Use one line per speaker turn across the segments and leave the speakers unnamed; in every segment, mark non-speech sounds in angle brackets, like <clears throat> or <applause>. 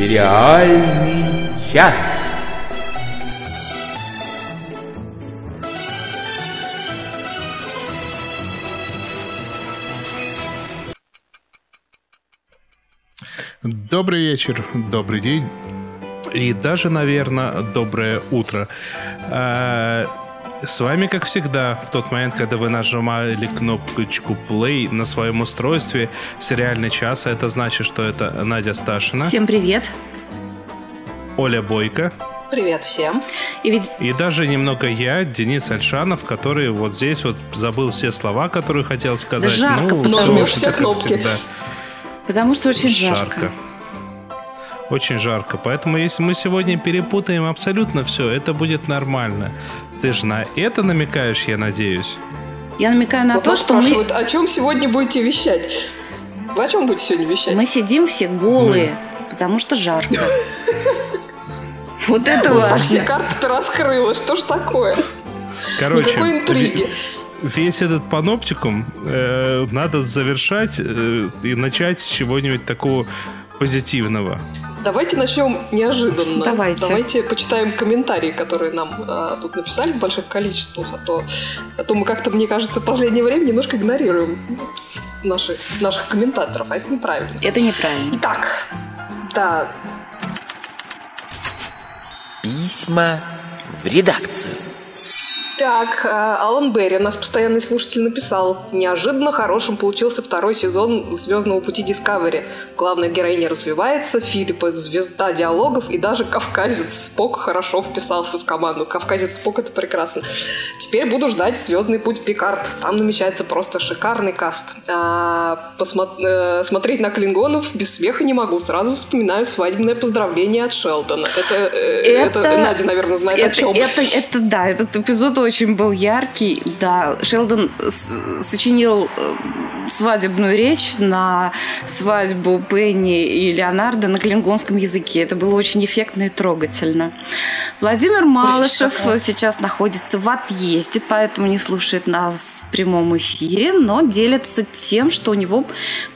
Сериальный час.
Добрый вечер, добрый день и даже, наверное, доброе утро. А, с вами, как всегда, в тот момент, когда вы нажимали кнопочку play на своем устройстве сериальный час, это значит, что это Надя Сташина.
Всем привет.
Оля Бойко.
Привет всем.
И, ведь... и даже немного я, Денис Альшанов, который вот здесь вот забыл все слова, которые хотел сказать. Да
жарко,
ну, потому все кнопки. Всегда.
Потому что очень жарко. жарко.
Очень жарко. Поэтому если мы сегодня перепутаем абсолютно все, это будет нормально. Ты же на это намекаешь, я надеюсь.
Я намекаю на вот то, что мы...
о чем сегодня будете вещать? Вы о чем будете сегодня вещать?
Мы сидим все голые, мы. потому что жарко. <laughs> Вот это важно.
Все карты ты раскрыла, что ж такое?
Короче, Никакой интриги весь этот паноптикум э, надо завершать э, и начать с чего-нибудь такого позитивного.
Давайте начнем неожиданно.
Давайте.
Давайте почитаем комментарии, которые нам э, тут написали в больших количествах, а то, а то мы как-то, мне кажется, в последнее время немножко игнорируем наши, наших комментаторов, а это неправильно.
Это неправильно.
Итак, да.
Письма в редакцию.
Так, э, Алан Берри, наш постоянный слушатель, написал. Неожиданно хорошим получился второй сезон «Звездного пути Дискавери». Главная героиня развивается, Филипп – звезда диалогов, и даже кавказец Спок хорошо вписался в команду. Кавказец Спок – это прекрасно. Теперь буду ждать «Звездный путь Пикард». Там намечается просто шикарный каст. А, посмо- э, смотреть на клингонов без смеха не могу. Сразу вспоминаю свадебное поздравление от Шелдона. Это, э, это, это Надя, наверное, знает
это,
о чем.
Это, это, да, этот эпизод очень очень был яркий. Да, Шелдон сочинил э, свадебную речь на свадьбу Пенни и Леонардо на клингонском языке. Это было очень эффектно и трогательно. Владимир Малышев сейчас находится в отъезде, поэтому не слушает нас в прямом эфире, но делится тем, что у него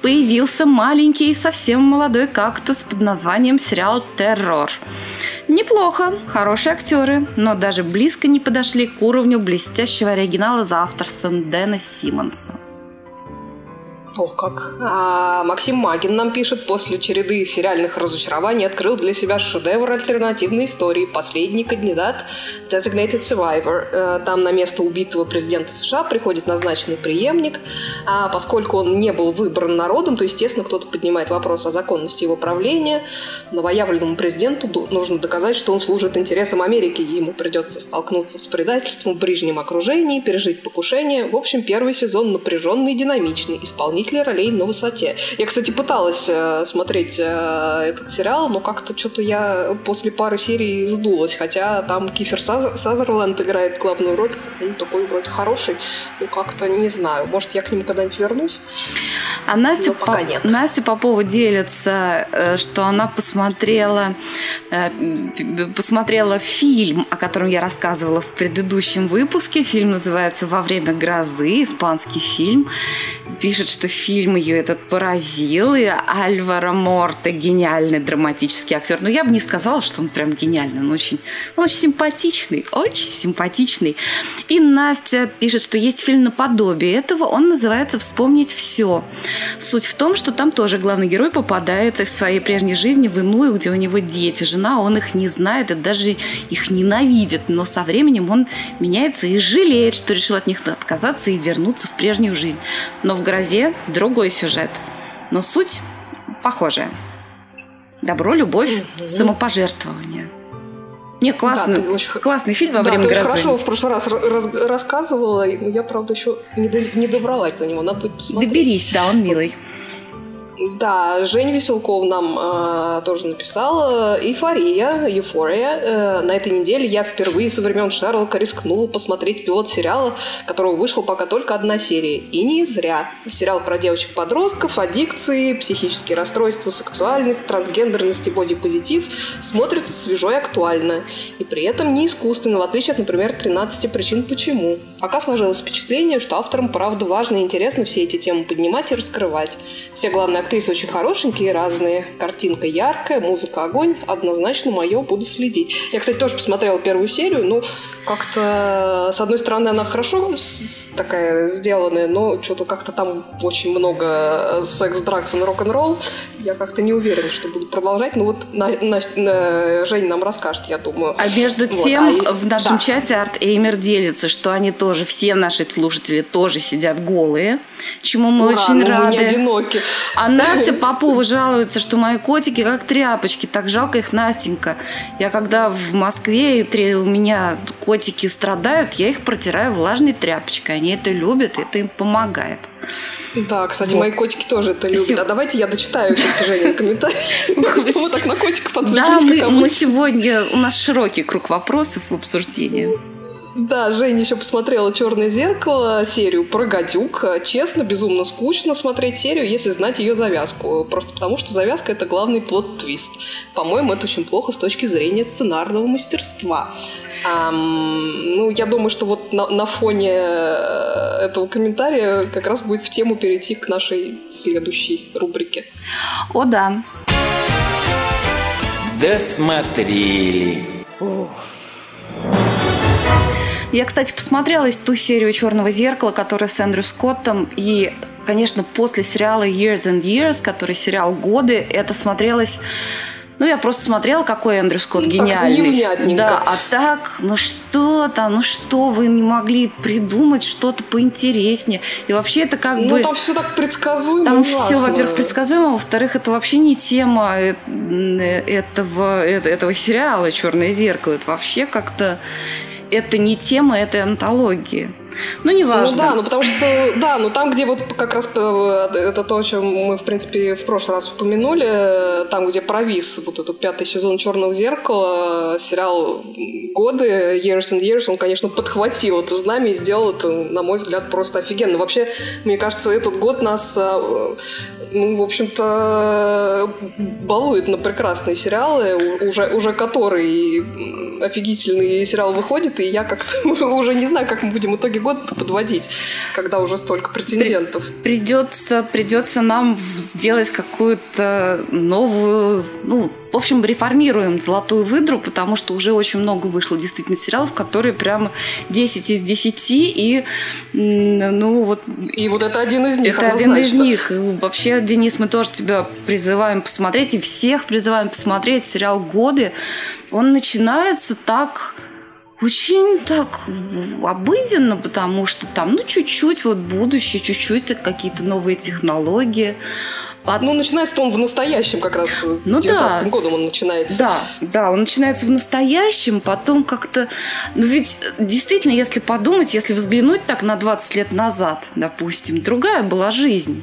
появился маленький и совсем молодой кактус под названием сериал «Террор». Неплохо, хорошие актеры, но даже близко не подошли к уровню блестящего оригинала за авторством Дэна Симмонса.
Ох как. А, Максим Магин нам пишет, после череды сериальных разочарований открыл для себя шедевр альтернативной истории «Последний кандидат Designated Survivor». Э, там на место убитого президента США приходит назначенный преемник. А поскольку он не был выбран народом, то, естественно, кто-то поднимает вопрос о законности его правления. Новоявленному президенту нужно доказать, что он служит интересам Америки, ему придется столкнуться с предательством в ближнем окружении, пережить покушение. В общем, первый сезон напряженный и динамичный. Исполнитель исполнителей ролей на высоте. Я, кстати, пыталась э, смотреть э, этот сериал, но как-то что-то я после пары серий сдулась, хотя там Кифер Саз- Сазерленд играет главную роль, он такой вроде хороший, ну как-то не знаю, может я к нему когда-нибудь вернусь.
А Настя, пока по- нет. Настя Попова делится, э, что она посмотрела, посмотрела фильм, о котором я рассказывала в предыдущем выпуске. Фильм называется «Во время грозы», испанский фильм. Пишет, что фильм ее этот поразил, и Альваро Морте гениальный драматический актер. Но я бы не сказала, что он прям гениальный, он очень, он очень симпатичный, очень симпатичный. И Настя пишет, что есть фильм наподобие этого, он называется «Вспомнить все». Суть в том, что там тоже главный герой попадает из своей прежней жизни в иную, где у него дети, жена, он их не знает и даже их ненавидит, но со временем он меняется и жалеет, что решил от них отказаться и вернуться в прежнюю жизнь. Но в грозе другой сюжет. Но суть похожая. Добро, любовь, mm-hmm. самопожертвование. Не, классный, да, очень... классный фильм во
да,
время
ты
грозы.
очень хорошо в прошлый раз раз рассказывала, но я, правда, еще не, до, не добралась до него. Надо будет посмотреть.
Доберись, да, он милый.
Да, Женя Веселков нам э, тоже написала. Эйфория, Эйфория. Э, на этой неделе я впервые со времен Шерлока рискнула посмотреть пилот сериала, которого вышла пока только одна серия. И не зря. Сериал про девочек-подростков, аддикции, психические расстройства, сексуальность, трансгендерность и бодипозитив смотрится свежо и актуально. И при этом не искусственно, в отличие от, например, 13 причин почему. Пока сложилось впечатление, что авторам правда важно и интересно все эти темы поднимать и раскрывать. Все главные Актрисы очень хорошенькие, разные. Картинка яркая, музыка огонь. Однозначно мое, буду следить. Я, кстати, тоже посмотрела первую серию. Ну, как-то, с одной стороны, она хорошо такая сделанная, но что-то как-то там очень много секс, дракс и рок-н-ролл. Я как-то не уверена, что буду продолжать. Ну вот на, на, на, Женя нам расскажет, я думаю.
А между вот, тем а в нашем да. чате Арт Эймер делится, что они тоже, все наши слушатели тоже сидят голые, чему мы Ура, очень ну рады. Мы
не одиноки.
А Настя Попова жалуется, что мои котики как тряпочки, так жалко их Настенька. Я когда в Москве у меня котики страдают, я их протираю влажной тряпочкой. Они это любят, это им помогает.
Да, кстати, вот. мои котики тоже это любят. Сев... А давайте я дочитаю Женя комментарии. Мы так на котиков
Да, мы сегодня, у нас широкий круг вопросов в обсуждении.
Да, Женя еще посмотрела «Черное зеркало», серию про гадюк. Честно, безумно скучно смотреть серию, если знать ее завязку. Просто потому, что завязка — это главный плод-твист. По-моему, это очень плохо с точки зрения сценарного мастерства. Um, ну, я думаю, что вот на, на фоне э, этого комментария как раз будет в тему перейти к нашей следующей рубрике.
О, да.
Досмотрели.
Ух. Я, кстати, посмотрела ту серию «Черного зеркала», которая с Эндрю Скоттом, и конечно, после сериала Years and Years, который сериал «Годы», это смотрелось ну, я просто смотрела, какой Эндрю Скотт ну, гениальный. Да, а так, ну что там, ну что, вы не могли придумать что-то поинтереснее. И вообще это как ну, бы...
Ну, там все так предсказуемо.
Там ужасно. все, во-первых, предсказуемо, во-вторых, это вообще не тема э, этого, э, этого сериала «Черное зеркало». Это вообще как-то это не тема этой антологии. Ну, не важно.
Ну да, ну потому что, да, ну там, где вот как раз э, это то, о чем мы, в принципе, в прошлый раз упомянули, там, где провис вот этот пятый сезон «Черного зеркала», сериал «Годы», «Years and Years», он, конечно, подхватил это знамя и сделал это, на мой взгляд, просто офигенно. Вообще, мне кажется, этот год нас, э, ну, в общем-то, балует на прекрасные сериалы, уже, уже который офигительный сериал выходит, и я как-то <laughs> уже не знаю, как мы будем в итоге год подводить, когда уже столько претендентов.
Придется, придется нам сделать какую-то новую, ну, в общем, реформируем «Золотую выдру», потому что уже очень много вышло действительно сериалов, которые прямо 10 из 10, и ну вот...
И вот это один из них,
Это один из них. И вообще, Денис, мы тоже тебя призываем посмотреть, и всех призываем посмотреть сериал «Годы». Он начинается так очень так обыденно, потому что там, ну, чуть-чуть вот будущее, чуть-чуть какие-то новые технологии.
А... Ну, начинается он в настоящем как раз. Ну, 19 да. годом он начинается.
Да, да, он начинается в настоящем, потом как-то... Ну, ведь действительно, если подумать, если взглянуть так на 20 лет назад, допустим, другая была жизнь.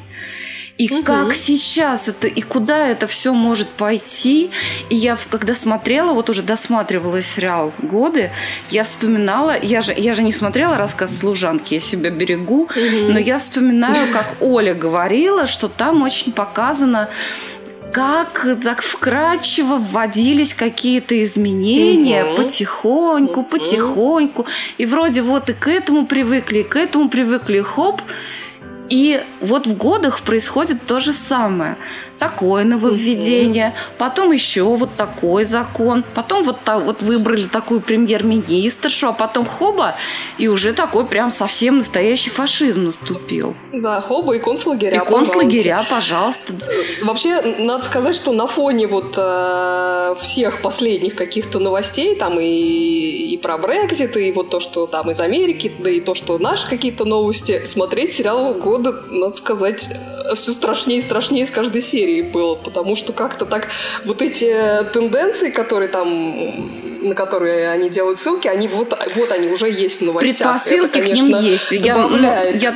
И угу. как сейчас это, и куда это все может пойти. И я, когда смотрела, вот уже досматривала сериал «Годы», я вспоминала, я же, я же не смотрела рассказ служанки, я себя берегу, угу. но я вспоминаю, как Оля говорила, что там очень показано как так вкрадчиво вводились какие-то изменения угу. потихоньку, потихоньку. И вроде вот и к этому привыкли, и к этому привыкли, хоп, и вот в годах происходит то же самое. Такое нововведение, потом еще вот такой закон, потом вот, так, вот выбрали такую премьер-министршу, а потом хоба, и уже такой прям совсем настоящий фашизм наступил.
Да, хоба и концлагеря.
И концлагеря, пожалуйста.
Вообще, надо сказать, что на фоне вот э, всех последних каких-то новостей, там и, и про Брекзит, и вот то, что там из Америки, да и то, что наши какие-то новости, смотреть сериал года, надо сказать, все страшнее и страшнее с каждой серии было, потому что как-то так вот эти тенденции, которые там на которые они делают ссылки, они вот, вот они уже есть в новостях.
Предпосылки Это, конечно, к ним есть. Я, ну, я,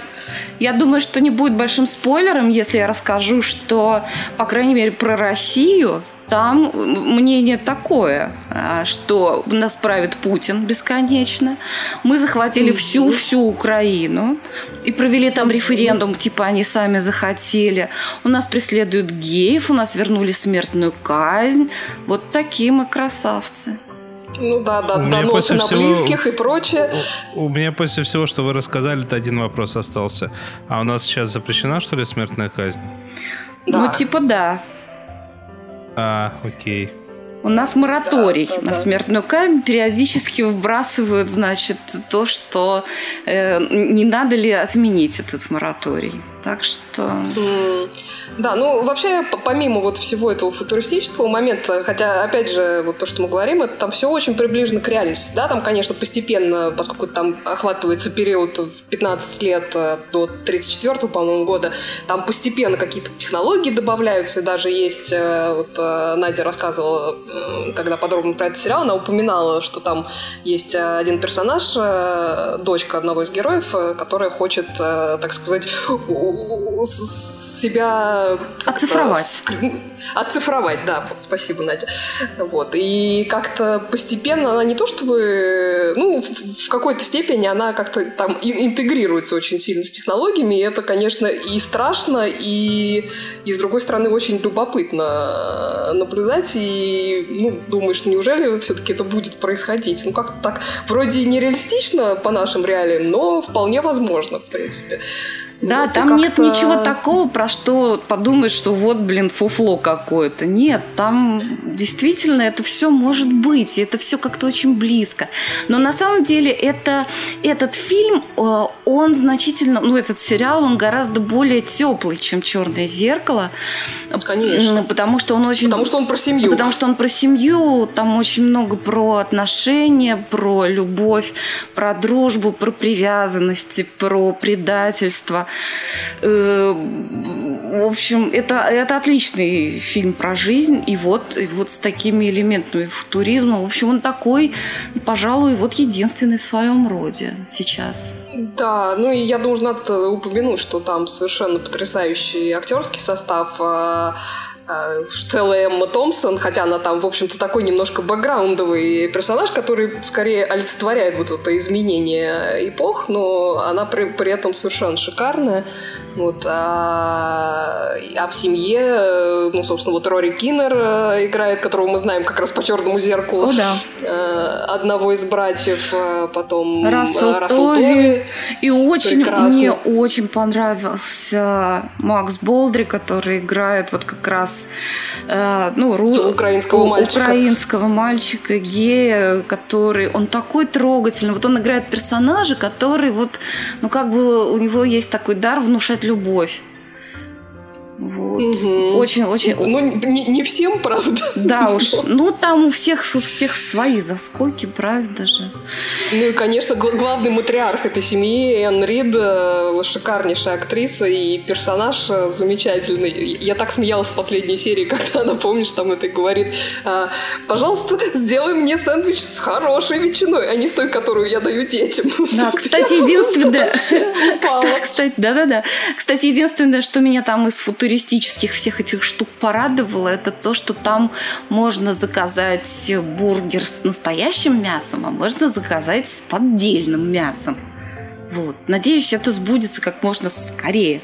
я думаю, что не будет большим спойлером, если я расскажу, что, по крайней мере, про Россию там мнение такое, а, что нас правит Путин бесконечно. Мы захватили всю-всю Украину и провели там референдум, типа они сами захотели. У нас преследуют геев, у нас вернули смертную казнь. Вот такие мы красавцы.
Ну да, да, доносы на всего, близких и прочее.
У, у меня после всего, что вы рассказали, то один вопрос остался. А у нас сейчас запрещена, что ли, смертная казнь?
Да. Ну, типа да.
А, окей.
У нас мораторий да, да, на смертную казнь. Периодически вбрасывают, значит, то, что э, не надо ли отменить этот мораторий. Так что...
Да, ну вообще, помимо вот всего этого футуристического момента, хотя, опять же, вот то, что мы говорим, это там все очень приближено к реальности, да, там, конечно, постепенно, поскольку там охватывается период 15 лет э, до 34 по-моему, года, там постепенно какие-то технологии добавляются, и даже есть, э, вот э, Надя рассказывала, когда подробно про этот сериал, она упоминала, что там есть один персонаж, дочка одного из героев, которая хочет, так сказать, себя...
Оцифровать.
Оцифровать, да, спасибо, Надя. Вот. И как-то постепенно она не то чтобы... Ну, в какой-то степени она как-то там интегрируется очень сильно с технологиями, и это, конечно, и страшно, и, и с другой стороны, очень любопытно наблюдать, и ну, думаешь, что неужели все-таки это будет происходить? Ну, как-то так вроде нереалистично по нашим реалиям, но вполне возможно, в принципе.
Да, вот, там нет ничего такого, про что подумать, что вот, блин, фуфло какое-то. Нет, там действительно это все может быть, и это все как-то очень близко. Но на самом деле это, этот фильм, э, он значительно, ну, этот сериал, он гораздо более теплый, чем «Черное зеркало».
Конечно.
Потому что он очень...
Потому что он про семью.
Потому что он про семью, там очень много про отношения, про любовь, про дружбу, про привязанности, про предательство. Э, в общем, это, это отличный фильм про жизнь, и вот, и вот с такими элементами футуризма. В общем, он такой, пожалуй, вот единственный в своем роде сейчас.
Да, ну и я надо упомянуть, что там совершенно потрясающий актерский состав. А, Штелла Эмма Томпсон, хотя она там, в общем-то, такой немножко бэкграундовый персонаж, который скорее олицетворяет вот это изменение эпох, но она при, при этом совершенно шикарная. Вот, а, а в семье, ну, собственно, вот Рори Киннер э, играет, которого мы знаем как раз по черному зеркалу.
О, да.
Э, одного из братьев, э, потом
Рассел, Рассел Тови. И очень Прекрасно. мне очень понравился Макс Болдри, который играет вот как раз ну, ру...
украинского мальчика.
Украинского мальчика, гея, который... Он такой трогательный. Вот он играет персонажа, который вот, ну, как бы у него есть такой дар внушать любовь. Вот. Угу. Очень, очень.
Ну, не, не всем, правда.
Да уж. Ну, там у всех, у всех свои заскоки, правда же.
Ну и, конечно, главный матриарх этой семьи Энн Рид, э, шикарнейшая актриса и персонаж э, замечательный. Я так смеялась в последней серии, <laughs> когда она, помнишь, там это говорит, «А, пожалуйста, сделай мне сэндвич с хорошей ветчиной, а не с той, которую я даю детям.
Да, <laughs> кстати, единственное... <laughs> Кстати, да-да-да. Кстати, единственное, что меня там из фото туристических всех этих штук порадовало, это то, что там можно заказать бургер с настоящим мясом, а можно заказать с поддельным мясом. Вот. Надеюсь, это сбудется как можно скорее.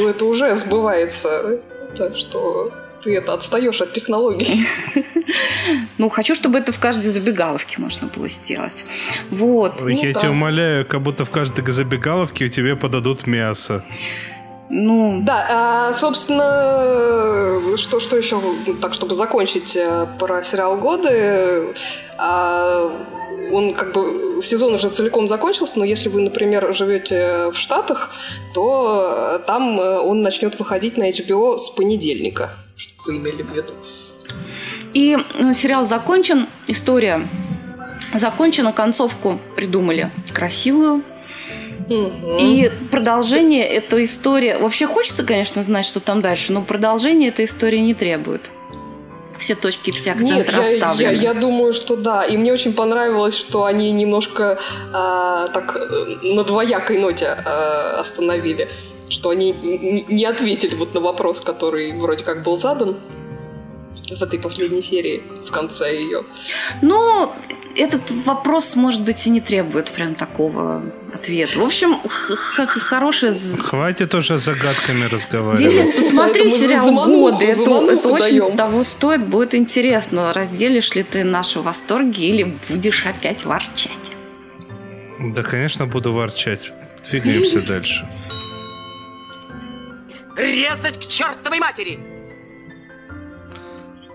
Ну, это уже сбывается. Так что ты это отстаешь от технологий. <laughs>
Ну, хочу, чтобы это в каждой забегаловке можно было сделать. Вот.
Я тебя умоляю, как будто в каждой забегаловке тебе подадут мясо.
Ну...
Да, а, собственно, что, что еще, так, чтобы закончить э, про сериал «Годы», а, он как бы сезон уже целиком закончился, но если вы, например, живете в Штатах, то там э, он начнет выходить на HBO с понедельника, вы имели в виду.
И ну, сериал закончен, история закончена, концовку придумали красивую, и продолжение этой истории... Вообще хочется, конечно, знать, что там дальше, но продолжение этой истории не требует все точки, все акценты Нет, расставлены.
Я, я, я думаю, что да. И мне очень понравилось, что они немножко а, так э, на двоякой ноте а, остановили. Что они не ответили вот на вопрос, который вроде как был задан в этой последней серии, в конце ее.
Ну, этот вопрос, может быть, и не требует прям такого ответа. В общем, хороший...
Хватит уже загадками разговаривать.
Денис, посмотри сериал «Годы». Это, это очень того стоит. Будет интересно, разделишь ли ты наши восторги или будешь опять ворчать.
Да, конечно, буду ворчать. Двигаемся <laughs> дальше.
резать к чертовой матери!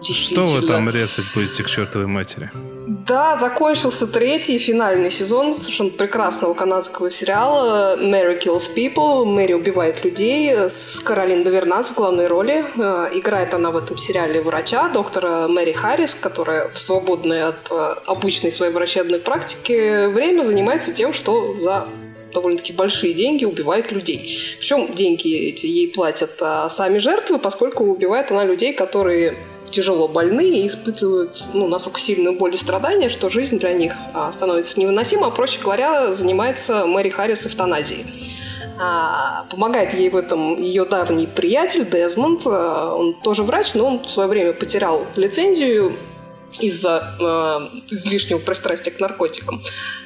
Что вы там резать будете к чертовой матери?
Да, закончился третий финальный сезон совершенно прекрасного канадского сериала «Mary Kills People», «Мэри убивает людей» с Каролин Довернас в главной роли. Э, играет она в этом сериале врача, доктора Мэри Харрис, которая в свободное от э, обычной своей врачебной практики время занимается тем, что за довольно-таки большие деньги убивает людей. Причем деньги эти ей платят а, сами жертвы, поскольку убивает она людей, которые тяжело больны и испытывают ну, настолько сильную боль и страдания, что жизнь для них а, становится невыносима. А, проще говоря, занимается Мэри Харрис эвтаназией. А, помогает ей в этом ее давний приятель Дезмонд. А, он тоже врач, но он в свое время потерял лицензию из-за э, излишнего пристрастия к наркотикам.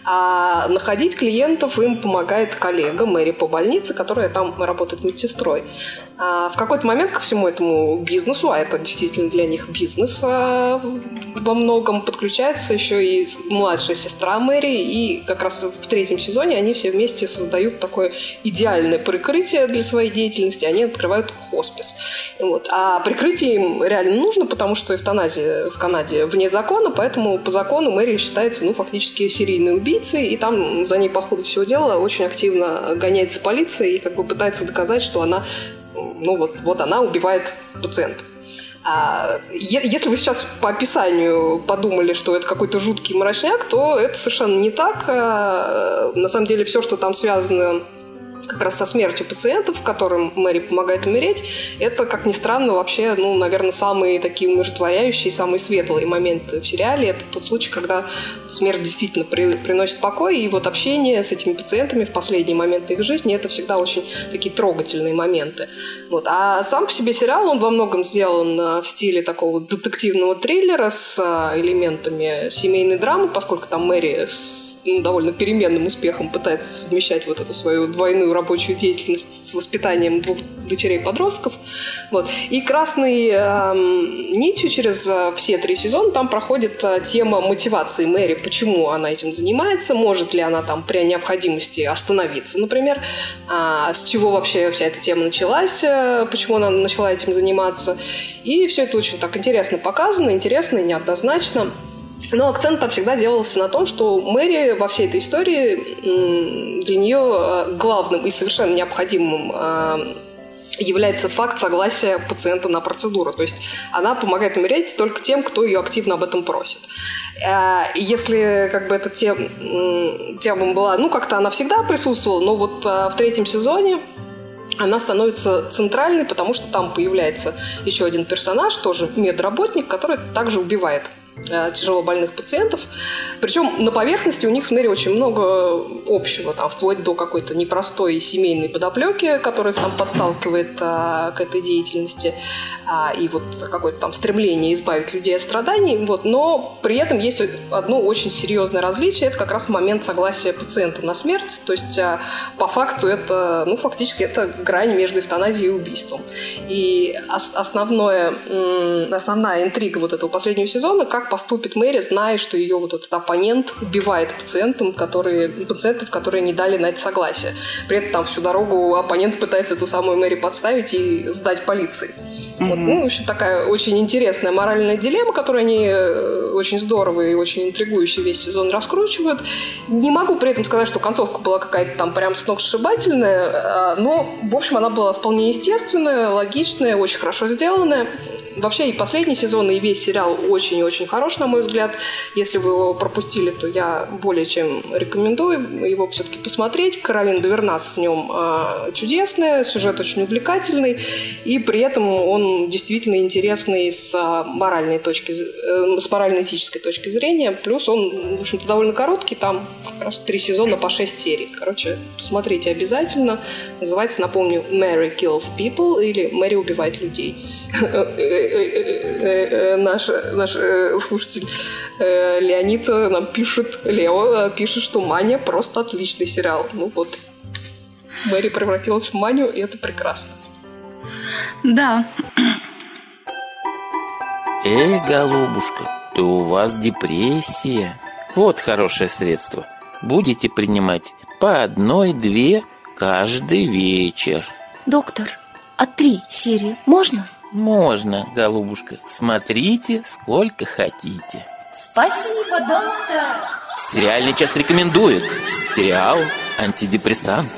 А находить клиентов им помогает коллега Мэри по больнице, которая там работает медсестрой. А в какой-то момент ко всему этому бизнесу, а это действительно для них бизнес а, во многом, подключается еще и младшая сестра Мэри, и как раз в третьем сезоне они все вместе создают такое идеальное прикрытие для своей деятельности, они открывают хоспис. Вот. А прикрытие им реально нужно, потому что эвтаназия в Канаде вне закона, поэтому по закону Мэри считается ну, фактически серийной убийцей, и там за ней по ходу всего дела очень активно гоняется полиция и как бы пытается доказать, что она ну вот, вот она убивает пациентов. А если вы сейчас по описанию подумали, что это какой-то жуткий мрачняк, то это совершенно не так. А, на самом деле все, что там связано как раз со смертью пациентов, которым Мэри помогает умереть, это, как ни странно, вообще, ну, наверное, самые такие умиротворяющие, самые светлые моменты в сериале. Это тот случай, когда смерть действительно при, приносит покой, и вот общение с этими пациентами в последние моменты их жизни, это всегда очень такие трогательные моменты. Вот. А сам по себе сериал, он во многом сделан э, в стиле такого детективного триллера с э, элементами семейной драмы, поскольку там Мэри с ну, довольно переменным успехом пытается совмещать вот эту свою двойную рабочую деятельность с воспитанием двух дочерей-подростков. Вот. И красной э, нитью через э, все три сезона там проходит э, тема мотивации Мэри, почему она этим занимается, может ли она там при необходимости остановиться, например, э, с чего вообще вся эта тема началась, э, почему она начала этим заниматься. И все это очень так интересно показано, интересно и неоднозначно. Но акцент там всегда делался на том, что Мэри во всей этой истории для нее э, главным и совершенно необходимым э, является факт согласия пациента на процедуру. То есть она помогает умереть только тем, кто ее активно об этом просит. Э, и если как бы эта тема, тема была, ну как-то она всегда присутствовала, но вот в третьем сезоне она становится центральной, потому что там появляется еще один персонаж, тоже медработник, который также убивает тяжело больных пациентов. Причем на поверхности у них с Мэри очень много общего, там, вплоть до какой-то непростой семейной подоплеки, которая их там подталкивает а, к этой деятельности, а, и вот какое-то там стремление избавить людей от страданий. Вот. Но при этом есть одно очень серьезное различие, это как раз момент согласия пациента на смерть. То есть а, по факту это, ну, фактически это грань между эвтаназией и убийством. И ос- основное, основная интрига вот этого последнего сезона, как поступит Мэри, зная, что ее вот этот оппонент убивает пациентам, которые, пациентов, которые не дали на это согласие. При этом там всю дорогу оппонент пытается эту самую Мэри подставить и сдать полиции. Mm-hmm. Вот, ну, в общем, такая очень интересная моральная дилемма, которую они э, очень здорово и очень интригующе весь сезон раскручивают. Не могу при этом сказать, что концовка была какая-то там прям сногсшибательная, а, но, в общем, она была вполне естественная, логичная, очень хорошо сделанная. Вообще и последний сезон, и весь сериал очень-очень хорош, на мой взгляд. Если вы его пропустили, то я более чем рекомендую его все-таки посмотреть. Каролин Довернас в нем э, чудесная, сюжет очень увлекательный, и при этом он действительно интересный с а, моральной точки, э, с морально-этической точки зрения. Плюс он, в общем-то, довольно короткий, там как раз три сезона по шесть серий. Короче, посмотрите обязательно. Называется, напомню, Mary Kills People или Мэри убивает людей. <laughs> Наш, наш слушатель Леонид нам пишет, Лео пишет, что Маня просто отличный сериал. Ну вот, Мэри превратилась в Маню, и это прекрасно.
Да.
Эй, голубушка, то у вас депрессия. Вот хорошее средство. Будете принимать по одной-две каждый вечер.
Доктор, А три серии можно?
Можно, голубушка. Смотрите, сколько хотите.
Спасибо, доктор.
Сериальный час рекомендует. Сериал «Антидепрессант».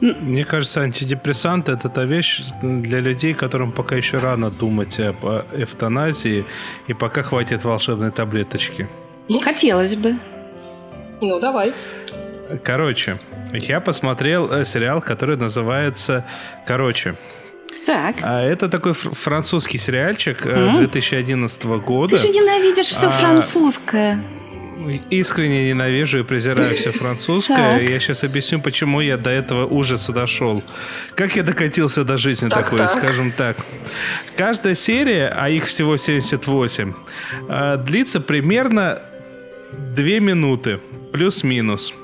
Мне кажется, антидепрессант это та вещь для людей, которым пока еще рано думать об эвтаназии, и пока хватит волшебной таблеточки.
Хотелось бы.
Ну, давай.
Короче, я посмотрел э, сериал, который называется «Короче».
Так.
А это такой французский сериальчик mm-hmm. 2011 года.
Ты же ненавидишь все а... французское.
Искренне ненавижу и презираю все <laughs> французское. Я сейчас объясню, почему я до этого ужаса дошел. Как я докатился до жизни так, такой, так. скажем так. Каждая серия, а их всего 78, а, длится примерно две минуты. Плюс-минус.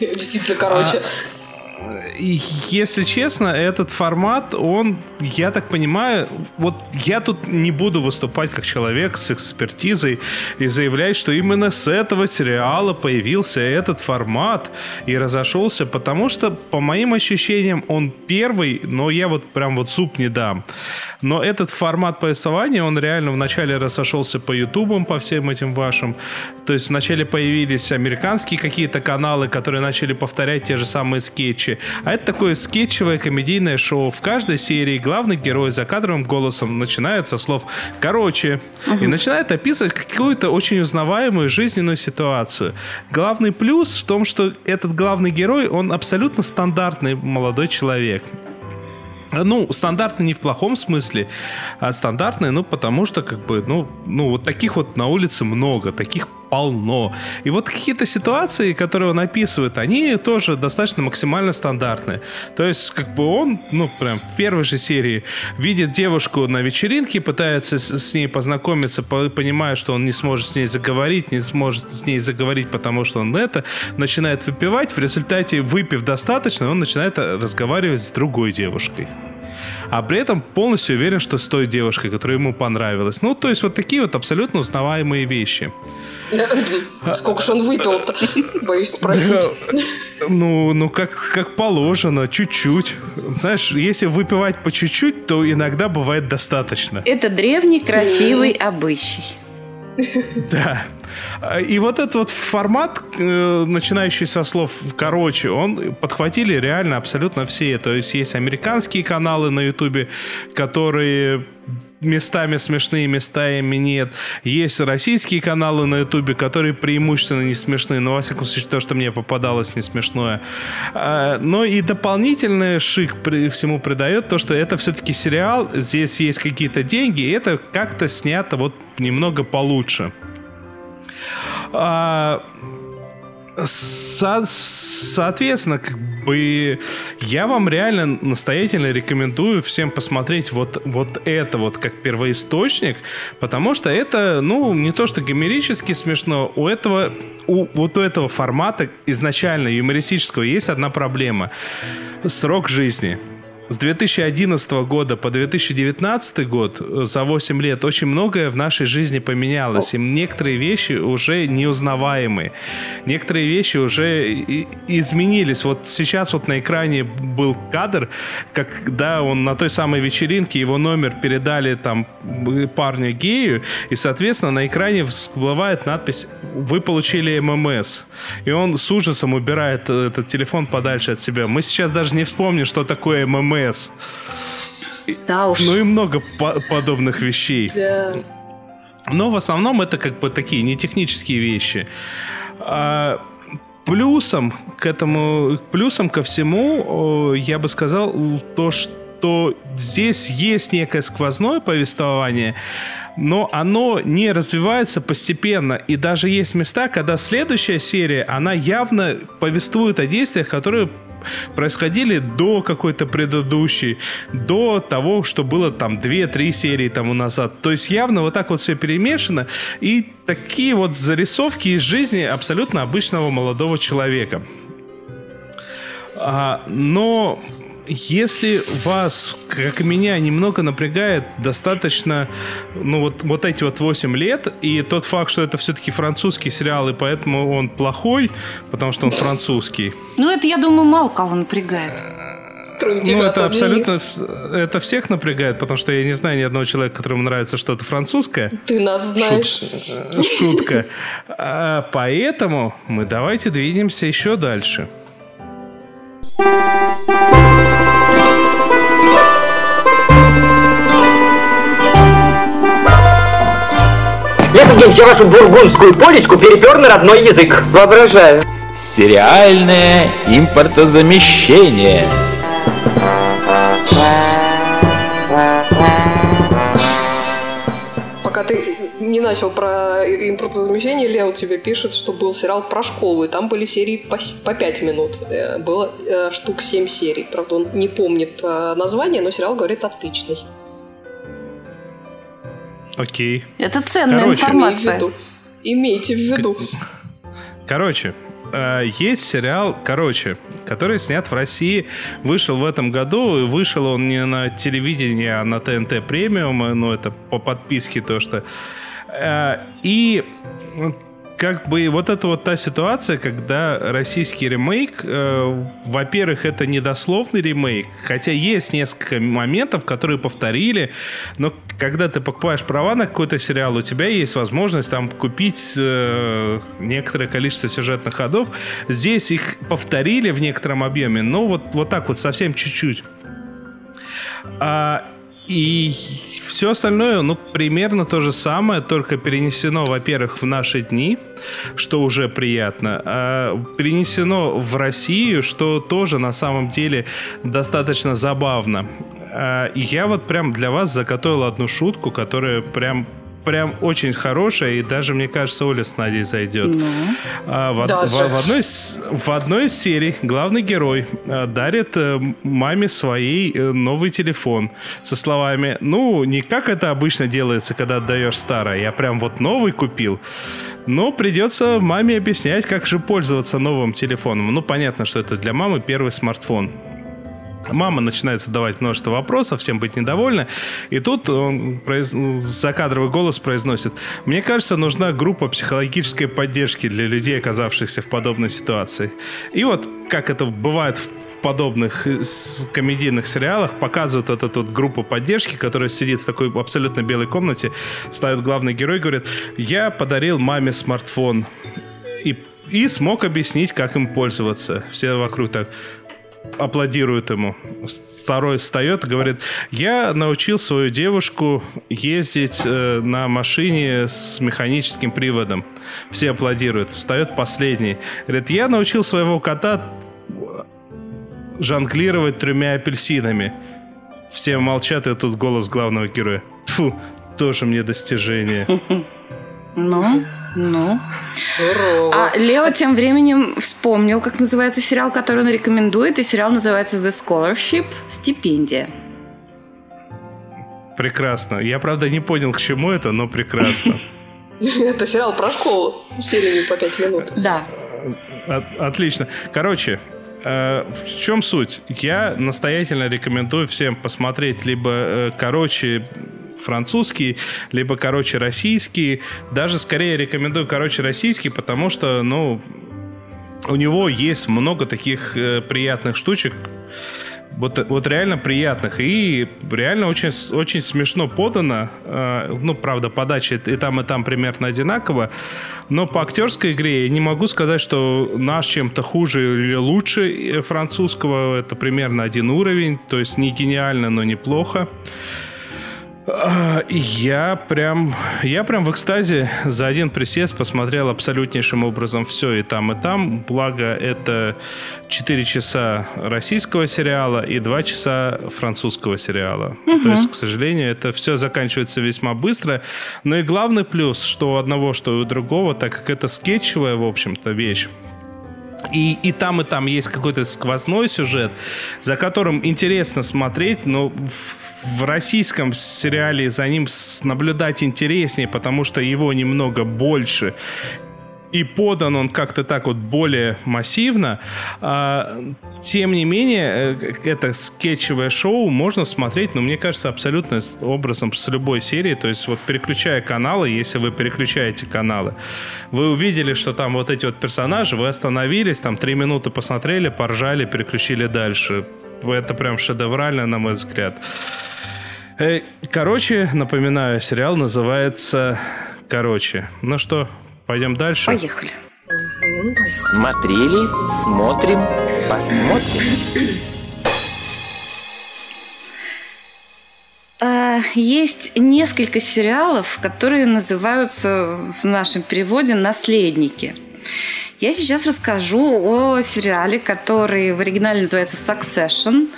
Действительно, короче.
Если честно, этот формат, он, я так понимаю, вот я тут не буду выступать как человек с экспертизой и заявлять, что именно с этого сериала появился этот формат и разошелся, потому что, по моим ощущениям, он первый, но я вот прям вот зуб не дам. Но этот формат повествования, он реально вначале разошелся по ютубам, по всем этим вашим. То есть вначале появились американские какие-то каналы, которые начали повторять те же самые скетчи. А это такое скетчевое комедийное шоу. В каждой серии главный герой за кадровым голосом начинает со слов «короче» угу. и начинает описывать какую-то очень узнаваемую жизненную ситуацию. Главный плюс в том, что этот главный герой, он абсолютно стандартный молодой человек. Ну, стандартный не в плохом смысле, а стандартный, ну, потому что, как бы, ну, ну, вот таких вот на улице много, таких полно. И вот какие-то ситуации, которые он описывает, они тоже достаточно максимально стандартные. То есть, как бы он, ну, прям в первой же серии видит девушку на вечеринке, пытается с, ней познакомиться, понимая, что он не сможет с ней заговорить, не сможет с ней заговорить, потому что он это, начинает выпивать, в результате, выпив достаточно, он начинает разговаривать с другой девушкой а при этом полностью уверен, что с той девушкой, которая ему понравилась. Ну, то есть вот такие вот абсолютно узнаваемые вещи. <laughs>
Сколько же он выпил <laughs> Боюсь спросить.
Ну, ну как, как положено, чуть-чуть. Знаешь, если выпивать по чуть-чуть, то иногда бывает достаточно.
Это древний, красивый обычай.
Да. И вот этот вот формат, э, начинающий со слов «короче», он подхватили реально абсолютно все. То есть есть американские каналы на Ютубе, которые местами смешные, местами нет. Есть российские каналы на Ютубе, которые преимущественно не смешные, но, во всяком случае, то, что мне попадалось, не смешное. А, но и дополнительный шик всему придает то, что это все-таки сериал, здесь есть какие-то деньги, и это как-то снято вот немного получше. А, со- соответственно, как бы я вам реально настоятельно рекомендую всем посмотреть вот, вот это вот как первоисточник, потому что это, ну, не то что гомерически смешно, у этого, у вот у этого формата изначально юмористического есть одна проблема. Срок жизни с 2011 года по 2019 год, э, за 8 лет, очень многое в нашей жизни поменялось. И некоторые вещи уже неузнаваемые. Некоторые вещи уже изменились. Вот сейчас вот на экране был кадр, когда он на той самой вечеринке, его номер передали там парню гею, и, соответственно, на экране всплывает надпись «Вы получили ММС». И он с ужасом убирает э, этот телефон подальше от себя. Мы сейчас даже не вспомним, что такое ММС.
Да уж.
Ну и много по- подобных вещей. Да. Но в основном это как бы такие не технические вещи. А, плюсом к этому, плюсом ко всему, я бы сказал то, что здесь есть некое сквозное повествование, но оно не развивается постепенно. И даже есть места, когда следующая серия, она явно повествует о действиях, которые происходили до какой-то предыдущей, до того, что было там 2-3 серии тому назад. То есть явно вот так вот все перемешано. И такие вот зарисовки из жизни абсолютно обычного молодого человека. А, но если вас, как и меня, немного напрягает достаточно, ну вот, вот эти вот 8 лет, и тот факт, что это все-таки французский сериал, и поэтому он плохой, потому что он французский.
Ну это, я думаю, мало кого напрягает.
Кроме
Ну, это абсолютно... Вс- Это всех напрягает, потому что я не знаю ни одного человека, которому нравится что-то французское.
Ты нас знаешь.
Э, Шутка. А, Поэтому мы давайте двинемся еще дальше.
Лев я вашу бургундскую полечку перепер на родной язык. Воображаю.
Сериальное импортозамещение.
Пока не начал про импортозамещение, Лео тебе пишет, что был сериал про школу, и там были серии по, по 5 минут. Э, Было э, штук 7 серий. Правда, он не помнит э, название, но сериал, говорит, отличный.
Окей.
Это ценная
Короче.
Информация.
виду. Имейте в виду.
Короче, есть сериал, короче, который снят в России, вышел в этом году, и вышел он не на телевидении, а на ТНТ премиум, ну это по подписке то, что... Э, И как бы вот это вот та ситуация, когда российский ремейк, э, во-первых, это недословный ремейк, хотя есть несколько моментов, которые повторили, но когда ты покупаешь права на какой-то сериал, у тебя есть возможность там купить э, некоторое количество сюжетных ходов. Здесь их повторили в некотором объеме, но вот, вот так вот совсем чуть-чуть. А, и все остальное, ну, примерно то же самое, только перенесено, во-первых, в наши дни, что уже приятно, а перенесено в Россию, что тоже на самом деле достаточно забавно. А, и я вот прям для вас заготовил одну шутку, которая прям прям очень хорошая, и даже, мне кажется, Оля с Надей зайдет. А, в, в- в одной, в одной из серий главный герой э, дарит э, маме своей э, новый телефон со словами, ну, не как это обычно делается, когда отдаешь старое, я прям вот новый купил, но придется маме объяснять, как же пользоваться новым телефоном. Ну, понятно, что это для мамы первый смартфон. Мама начинает задавать множество вопросов, всем быть недовольна. И тут он произ... закадровый голос произносит. Мне кажется, нужна группа психологической поддержки для людей, оказавшихся в подобной ситуации. И вот, как это бывает в подобных э, комедийных сериалах, показывают вот эту вот группу поддержки, которая сидит в такой абсолютно белой комнате, ставит главный герой, говорит, я подарил маме смартфон. И, и смог объяснить, как им пользоваться. Все вокруг так аплодируют ему. Второй встает и говорит, я научил свою девушку ездить э, на машине с механическим приводом. Все аплодируют. Встает последний. Говорит, я научил своего кота жонглировать тремя апельсинами. Все молчат, и тут голос главного героя. Фу, тоже мне достижение.
Ну, ну.
Сурово.
А Лео тем временем вспомнил, как называется сериал, который он рекомендует, и сериал называется The Scholarship «Стипендия».
Прекрасно. Я, правда, не понял, к чему это, но прекрасно. <laughs>
Это сериал про школу сериями по 5 минут.
Да.
От- отлично. Короче, э, в чем суть? Я настоятельно рекомендую всем посмотреть либо э, короче французский, либо короче российский. Даже скорее рекомендую короче российский, потому что, ну, у него есть много таких э, приятных штучек. Вот, вот реально приятных. И реально очень, очень смешно подано. Э, ну, правда, подача и там, и там примерно одинаково. Но по актерской игре я не могу сказать, что наш чем-то хуже или лучше э, французского. Это примерно один уровень. То есть не гениально, но неплохо. Я прям, я прям в экстазе за один присест посмотрел абсолютнейшим образом все и там, и там. Благо, это 4 часа российского сериала и 2 часа французского сериала. То есть, к сожалению, это все заканчивается весьма быстро. Но и главный плюс, что у одного, что и у другого, так как это скетчевая, в общем-то, вещь, и, и там, и там есть какой-то сквозной сюжет, за которым интересно смотреть, но в, в российском сериале за ним наблюдать интереснее, потому что его немного больше. И подан он как-то так вот более массивно. А, тем не менее, э, это скетчевое шоу можно смотреть, но мне кажется, абсолютно образом с любой серии. То есть вот переключая каналы, если вы переключаете каналы, вы увидели, что там вот эти вот персонажи, вы остановились, там три минуты посмотрели, поржали, переключили дальше. Это прям шедеврально, на мой взгляд. Э, короче, напоминаю, сериал называется «Короче». Ну что, Пойдем дальше?
Поехали.
Смотрели, смотрим, посмотрим.
А, есть несколько сериалов, которые называются в нашем переводе «Наследники». Я сейчас расскажу о сериале, который в оригинале называется Succession.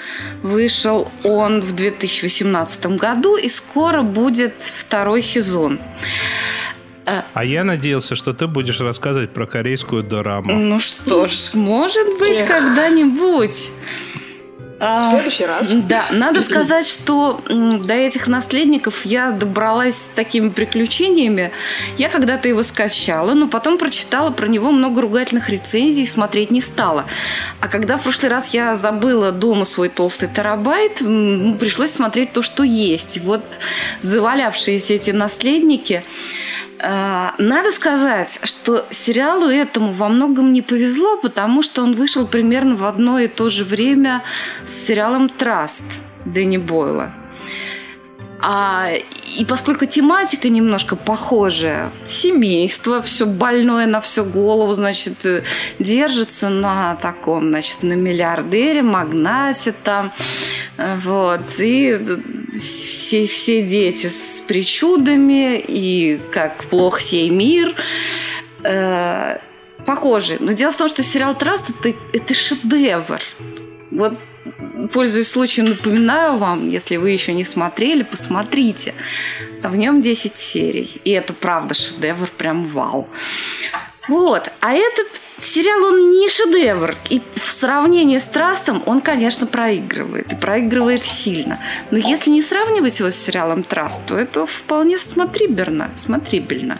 Вышел он в 2018 году, и скоро будет второй сезон.
А я надеялся, что ты будешь рассказывать про корейскую дораму.
Ну что ж, может быть, когда-нибудь.
А, в следующий раз.
Да, надо сказать, что до этих наследников я добралась с такими приключениями. Я когда-то его скачала, но потом прочитала про него много ругательных рецензий и смотреть не стала. А когда в прошлый раз я забыла дома свой толстый терабайт, пришлось смотреть то, что есть. Вот завалявшиеся эти наследники а, надо сказать, что сериалу этому во многом не повезло, потому что он вышел примерно в одно и то же время с сериалом «Траст» Дэнни Бойла. А, и поскольку тематика немножко похожая, семейство, все больное на всю голову, значит, э, держится на таком, значит, на миллиардере, магнате там, э, вот, и все, все дети с причудами, и как плох сей мир, э, похожи. Но дело в том, что сериал «Траст» это, это шедевр. Вот пользуясь случаем, напоминаю вам, если вы еще не смотрели, посмотрите. В нем 10 серий. И это правда шедевр, прям вау. Вот. А этот сериал, он не шедевр. И в сравнении с Трастом он, конечно, проигрывает. И проигрывает сильно. Но если не сравнивать его с сериалом Траст, то это вполне смотрибельно. смотрибельно.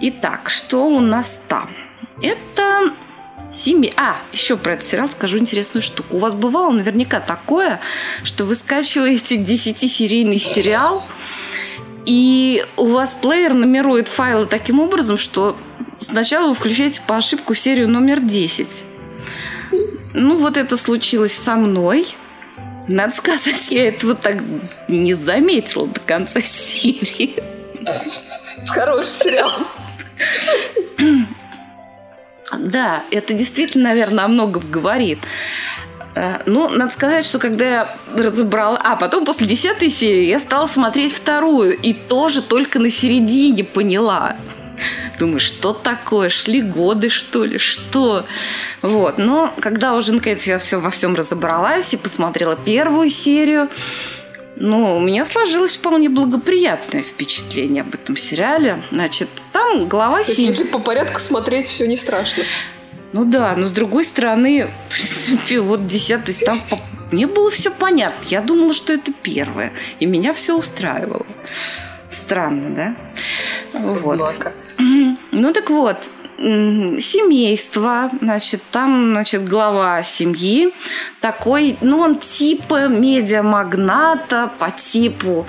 Итак, что у нас там? Это Сими. А, еще про этот сериал скажу интересную штуку. У вас бывало наверняка такое, что вы скачиваете 10-серийный сериал, и у вас плеер нумерует файлы таким образом, что сначала вы включаете по ошибку серию номер 10. Ну, вот это случилось со мной. Надо сказать, я этого так не заметила до конца <laughs> серии.
Хороший сериал. <clears throat>
Да, это действительно, наверное, о многом говорит. Э, ну, надо сказать, что когда я разобрала... А, потом после десятой серии я стала смотреть вторую. И тоже только на середине поняла. Думаю, что такое? Шли годы, что ли? Что? Вот. Но когда уже, наконец, я все во всем разобралась и посмотрела первую серию, ну, у меня сложилось вполне благоприятное впечатление об этом сериале. Значит, там глава 7... То
есть, если по порядку смотреть, все не страшно.
Ну да, но с другой стороны, в принципе, вот десятый, там мне было все понятно. Я думала, что это первое. И меня все устраивало. Странно, да? Вот. Ну так вот, семейство, значит, там, значит, глава семьи такой, ну, он типа медиамагната по типу,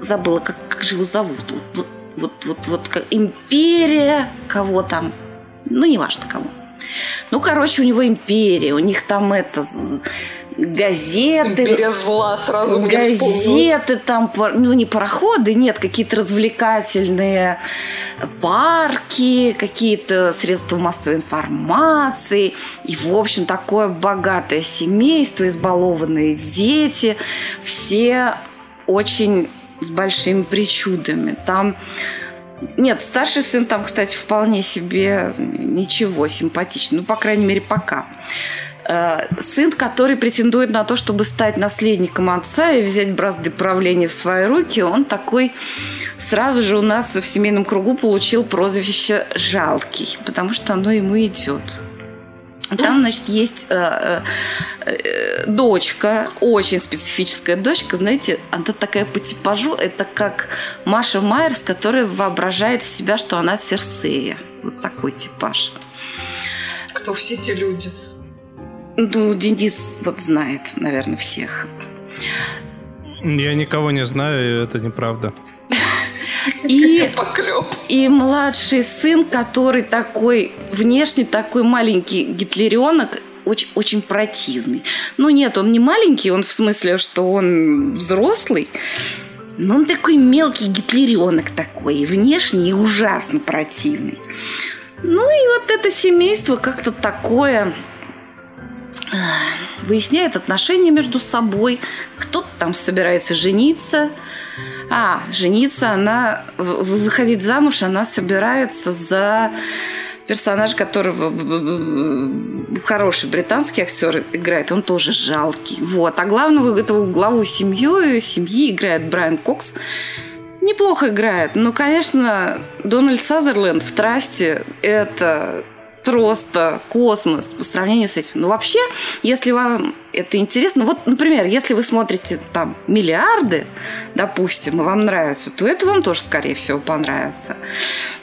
забыла, как, как же его зовут, вот, вот, вот, вот, как империя, кого там, ну, неважно кого. Ну, короче, у него империя, у них там это газеты.
Империя зла сразу
Газеты там, ну не пароходы, нет, какие-то развлекательные парки, какие-то средства массовой информации. И, в общем, такое богатое семейство, избалованные дети. Все очень с большими причудами. Там нет, старший сын там, кстати, вполне себе ничего, симпатичный. Ну, по крайней мере, пока. Э, сын, который претендует на то, чтобы стать наследником отца и взять бразды правления в свои руки, он такой сразу же у нас в семейном кругу получил прозвище «жалкий», потому что оно ему идет. Там, значит, есть э, э, дочка, очень специфическая дочка, знаете, она такая по типажу, это как Маша Майерс, которая воображает себя, что она Серсея. Вот такой типаж.
Кто все эти люди?
Ну, Денис вот знает, наверное, всех.
Я никого не знаю, и это неправда.
И, <laughs>
Поклеп.
и младший сын, который такой, внешне такой маленький гитлеренок, очень, очень противный. Ну нет, он не маленький, он в смысле, что он взрослый, но он такой мелкий гитлеренок такой, и внешне и ужасно противный. Ну и вот это семейство как-то такое выясняет отношения между собой. Кто-то там собирается жениться. А, жениться она, выходить замуж она собирается за персонаж, которого хороший британский актер играет, он тоже жалкий. Вот. А главного этого главу семью, семьи играет Брайан Кокс. Неплохо играет. Но, конечно, Дональд Сазерленд в «Трасте» – это просто космос по сравнению с этим. Ну, вообще, если вам это интересно, вот, например, если вы смотрите там «Миллиарды», допустим, и вам нравится, то это вам тоже, скорее всего, понравится.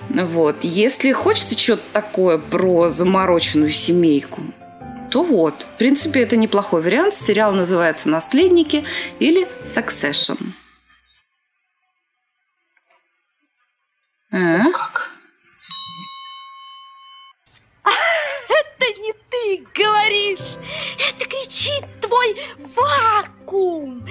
Вот. Если хочется что-то такое про замороченную семейку, то вот, в принципе, это неплохой вариант. Сериал называется «Наследники» или «Succession». А?
Как?
Говоришь! Это кричит твой вакуум!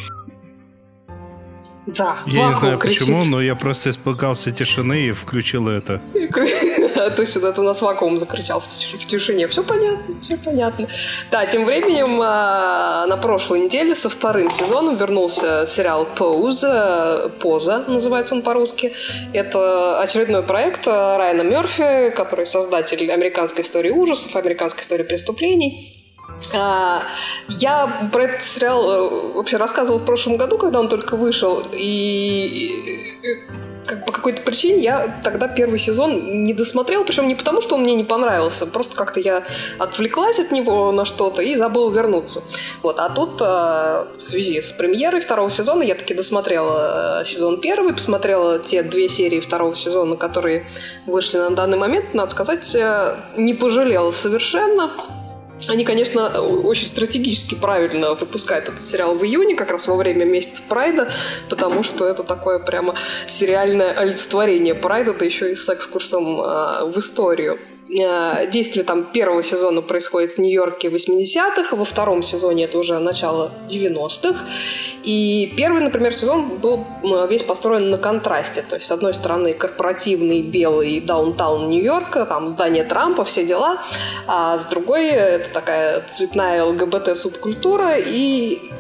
Да,
Я не знаю
кричит.
почему, но я просто испугался тишины и включил это. <laughs>
Точно, это у нас вакуум закричал в тиш- в тишине. Все понятно, все понятно. Да, тем временем а, на прошлой неделе со вторым сезоном вернулся сериал «Поза», «Поза» называется он по-русски. Это очередной проект а, Райана Мерфи, который создатель американской истории ужасов, американской истории преступлений. А, Я про этот сериал э, вообще рассказывала в прошлом году, когда он только вышел, и э, по какой-то причине я тогда первый сезон не досмотрела, причем не потому, что он мне не понравился, просто как-то я отвлеклась от него на что-то и забыла вернуться. Вот, а тут э, в связи с премьерой второго сезона я таки досмотрела сезон первый, посмотрела те две серии второго сезона, которые вышли на данный момент, надо сказать, не пожалела совершенно. Они, конечно, очень стратегически правильно выпускают этот сериал в июне, как раз во время месяца Прайда, потому что это такое прямо сериальное олицетворение Прайда, да еще и с экскурсом э, в историю. Э, Действие там первого сезона происходит в Нью-Йорке 80-х, во втором сезоне это уже начало 90-х. И первый, например, сезон был весь построен на контрасте. То есть, с одной стороны, корпоративный белый даунтаун Нью-Йорка, там здание Трампа, все дела. А с другой, это такая цветная ЛГБТ-субкультура. И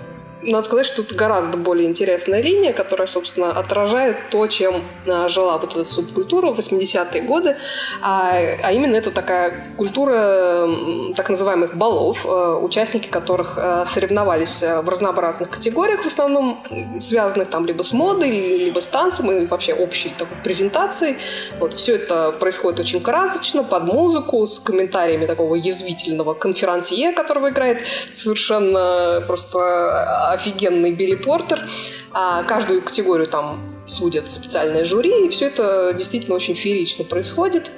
надо сказать, что это гораздо более интересная линия, которая, собственно, отражает то, чем а, жила вот эта субкультура в 80-е годы. А, а именно это такая культура так называемых балов, э, участники которых э, соревновались э, в разнообразных категориях, в основном связанных там либо с модой, либо с танцем, и вообще общей такой презентацией. Вот, все это происходит очень красочно, под музыку, с комментариями такого язвительного конферансье, которого играет совершенно просто офигенный Билли Портер. А каждую категорию там судят специальное жюри, и все это действительно очень феерично происходит.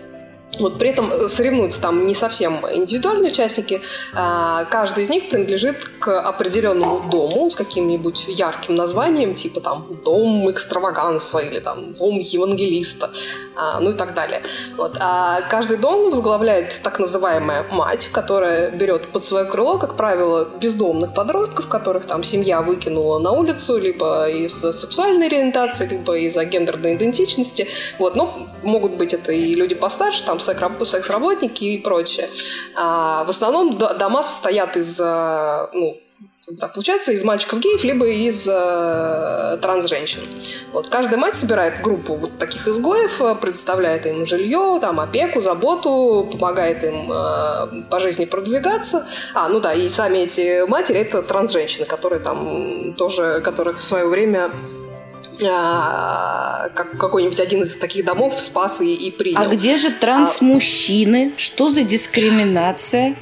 Вот при этом соревнуются там не совсем индивидуальные участники. а Каждый из них принадлежит к определенному дому с каким-нибудь ярким названием, типа там «Дом экстраваганса» или там «Дом евангелиста», а, ну и так далее. Вот. А каждый дом возглавляет так называемая мать, которая берет под свое крыло, как правило, бездомных подростков, которых там семья выкинула на улицу, либо из-за сексуальной ориентации, либо из-за гендерной идентичности. Вот. Но могут быть это и люди постарше, там секс-работники и прочее. А в основном дома состоят из, э, ну, так получается, из мальчиков-геев, либо из э, транс-женщин. Вот. Каждая мать собирает группу вот таких изгоев, э, предоставляет им жилье, там, опеку, заботу, помогает им э, по жизни продвигаться. А, ну да, и сами эти матери — это транс-женщины, которые там тоже, которых в свое время как какой-нибудь один из таких домов спас и, и принял.
А где же транс-мужчины? Что за дискриминация?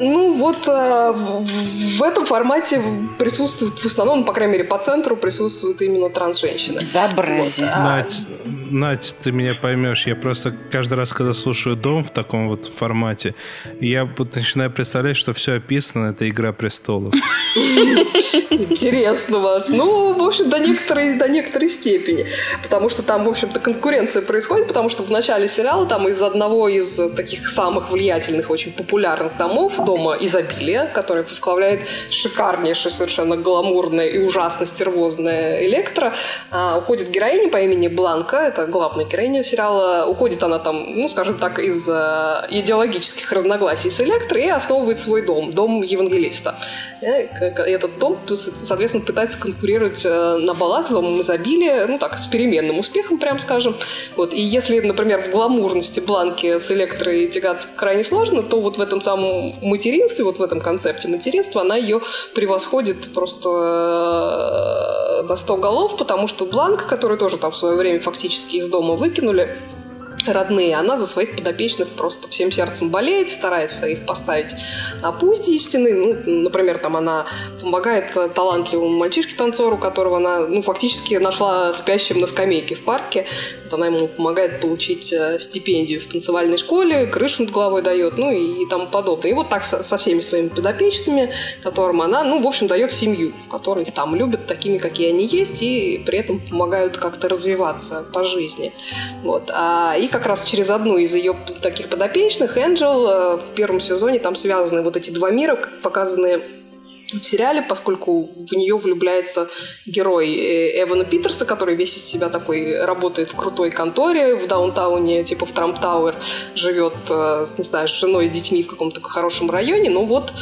Ну вот э, в, этом формате присутствует в основном, по крайней мере, по центру присутствуют именно транс-женщины.
Безобразие. Вот,
а... Надь, Надь, ты меня поймешь. Я просто каждый раз, когда слушаю «Дом» в таком вот формате, я вот начинаю представлять, что все описано, это «Игра престолов».
Интересно вас. Ну, в общем, до некоторой, до некоторой степени. Потому что там, в общем-то, конкуренция происходит, потому что в начале сериала там из одного из таких самых влиятельных, очень популярных домов дома изобилия, который возглавляет шикарнейшая, совершенно гламурная и ужасно стервозная Электро. А, уходит героиня по имени Бланка, это главная героиня сериала. Уходит она там, ну, скажем так, из э, идеологических разногласий с Электро и основывает свой дом, дом евангелиста. Э, этот дом, соответственно, пытается конкурировать э, на балах с домом изобилия, ну так, с переменным успехом, прям скажем. Вот. И если, например, в гламурности Бланки с Электрой тягаться крайне сложно, то вот в этом самом материнстве, вот в этом концепте материнства, она ее превосходит просто э, на 100 голов, потому что Бланк, который тоже там в свое время фактически из дома выкинули, родные, она за своих подопечных просто всем сердцем болеет, старается их поставить на путь истины. Ну, например, там она помогает талантливому мальчишке-танцору, которого она ну, фактически нашла спящим на скамейке в парке. Вот она ему помогает получить э, стипендию в танцевальной школе, крышу над головой дает, ну и, и тому подобное. И вот так со, со всеми своими подопечными, которым она, ну, в общем, дает семью, в которой там любят такими, какие они есть, и при этом помогают как-то развиваться по жизни. Вот. А, и как раз через одну из ее таких подопечных, Энджел, э, в первом сезоне там связаны вот эти два мира, показанные в сериале, поскольку в нее влюбляется герой э, Эвана Питерса, который весь из себя такой работает в крутой конторе в даунтауне, типа в Трамп Тауэр, живет, э, не знаю, с женой и детьми в каком-то хорошем районе, но вот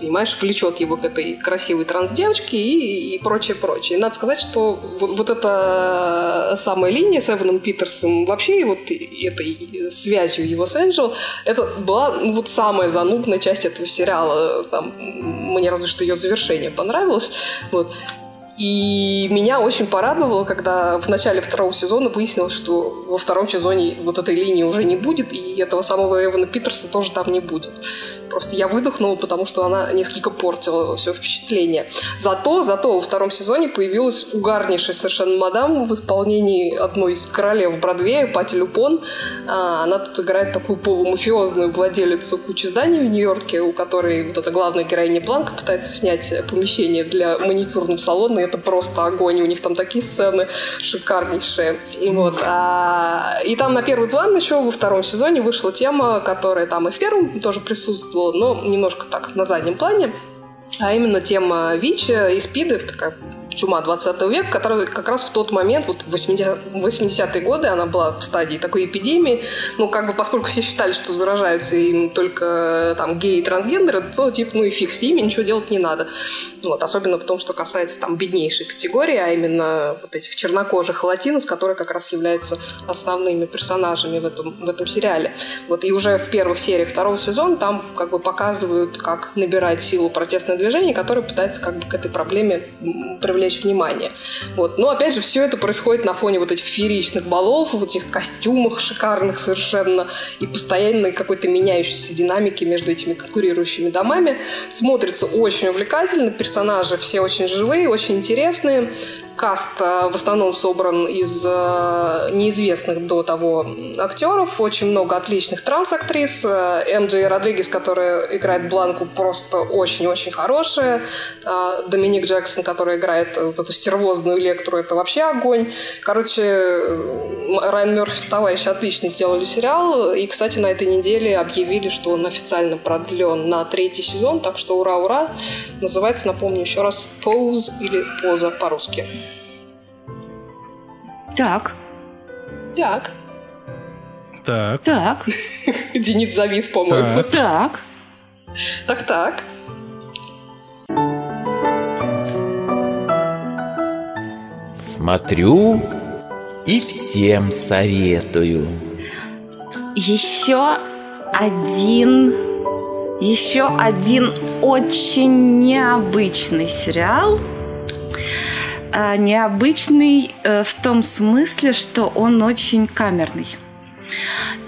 понимаешь, влечет его к этой красивой транс-девочке и, и прочее, прочее. Надо сказать, что вот, вот эта самая линия с Эваном Питерсом, вообще вот этой связью его с Энджел, это была ну, вот самая занудная часть этого сериала. Там, мне разве что ее завершение понравилось. Вот. И меня очень порадовало, когда в начале второго сезона выяснилось, что во втором сезоне вот этой линии уже не будет, и этого самого Эвана Питерса тоже там не будет. Просто я выдохнула, потому что она несколько портила все впечатление. Зато, зато во втором сезоне появилась угарнейшая совершенно мадам в исполнении одной из королев Бродвея, Пати Люпон. А, она тут играет такую полумафиозную владелицу кучи зданий в Нью-Йорке, у которой вот эта главная героиня Бланка пытается снять помещение для маникюрного салона, это просто огонь, у них там такие сцены шикарнейшие. Вот. А, и там на первый план еще во втором сезоне вышла тема, которая там и в первом тоже присутствовала, но немножко так на заднем плане. А именно тема ВИЧ и СПИДа, такая чума 20 века, которая как раз в тот момент, вот в 80-е годы, она была в стадии такой эпидемии. Ну, как бы, поскольку все считали, что заражаются им только там геи и трансгендеры, то, типа, ну и фиг с ними, ничего делать не надо. Вот, особенно в том, что касается там беднейшей категории, а именно вот этих чернокожих латинос, которые как раз являются основными персонажами в этом, в этом сериале. Вот, и уже в первых сериях второго сезона там как бы показывают, как набирает силу протестное движение, которое пытается как бы к этой проблеме привлечь привлечь внимание. Вот. Но опять же, все это происходит на фоне вот этих фееричных балов, вот этих костюмах шикарных совершенно и постоянной какой-то меняющейся динамики между этими конкурирующими домами. Смотрится очень увлекательно, персонажи все очень живые, очень интересные каст в основном собран из э, неизвестных до того актеров. Очень много отличных транс-актрис. Эмджи Родригес, которая играет Бланку, просто очень-очень хорошая. Э, Доминик Джексон, который играет вот эту стервозную лектору, это вообще огонь. Короче, Райан Мерфи с товарищи отлично сделали сериал. И, кстати, на этой неделе объявили, что он официально продлен на третий сезон. Так что ура-ура. Называется, напомню еще раз, «Pose» или «Поза» по-русски.
Так.
Так.
Так.
Так. <laughs>
Денис завис, по-моему.
Так.
Так-так.
Смотрю и всем советую.
Еще один, еще один очень необычный сериал – необычный э, в том смысле, что он очень камерный.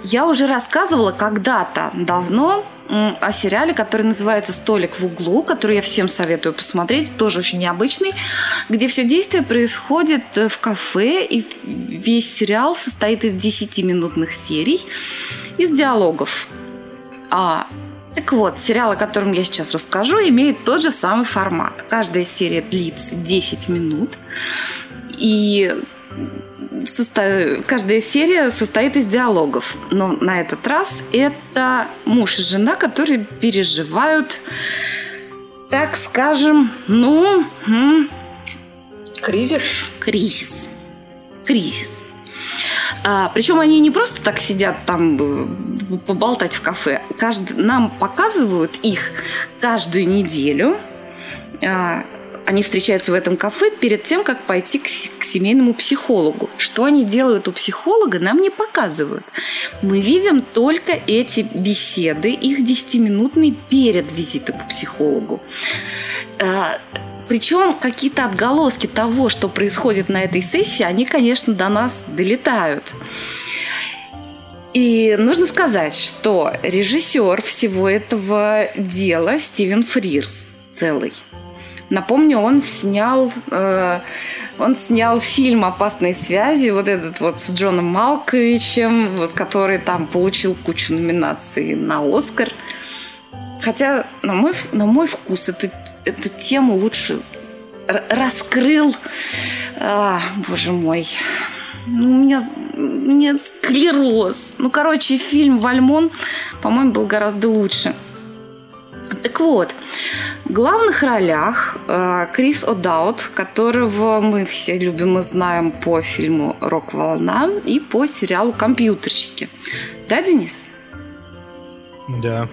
Я уже рассказывала когда-то давно о сериале, который называется «Столик в углу», который я всем советую посмотреть, тоже очень необычный, где все действие происходит в кафе, и весь сериал состоит из 10-минутных серий, из диалогов. А, так вот, сериал, о котором я сейчас расскажу, имеет тот же самый формат. Каждая серия длится 10 минут, и состо... каждая серия состоит из диалогов. Но на этот раз это муж и жена, которые переживают, так скажем, ну...
Кризис?
Кризис. Кризис. А, причем они не просто так сидят там э, поболтать в кафе. Каждый, нам показывают их каждую неделю. А, они встречаются в этом кафе перед тем, как пойти к, к семейному психологу. Что они делают у психолога, нам не показывают. Мы видим только эти беседы, их 10-минутные перед визитом к психологу. А, причем какие-то отголоски того, что происходит на этой сессии, они, конечно, до нас долетают. И нужно сказать, что режиссер всего этого дела Стивен Фрирс целый. Напомню, он снял, э, он снял фильм «Опасные связи», вот этот вот с Джоном Малковичем, вот, который там получил кучу номинаций на «Оскар». Хотя, на мой, на мой вкус, это эту тему лучше раскрыл. А, боже мой. Ну, у меня, у меня склероз. Ну, короче, фильм «Вальмон», по-моему, был гораздо лучше. Так вот, в главных ролях э, Крис О'Даут, которого мы все любим и знаем по фильму «Рок-волна» и по сериалу «Компьютерщики». Да, Денис?
Да.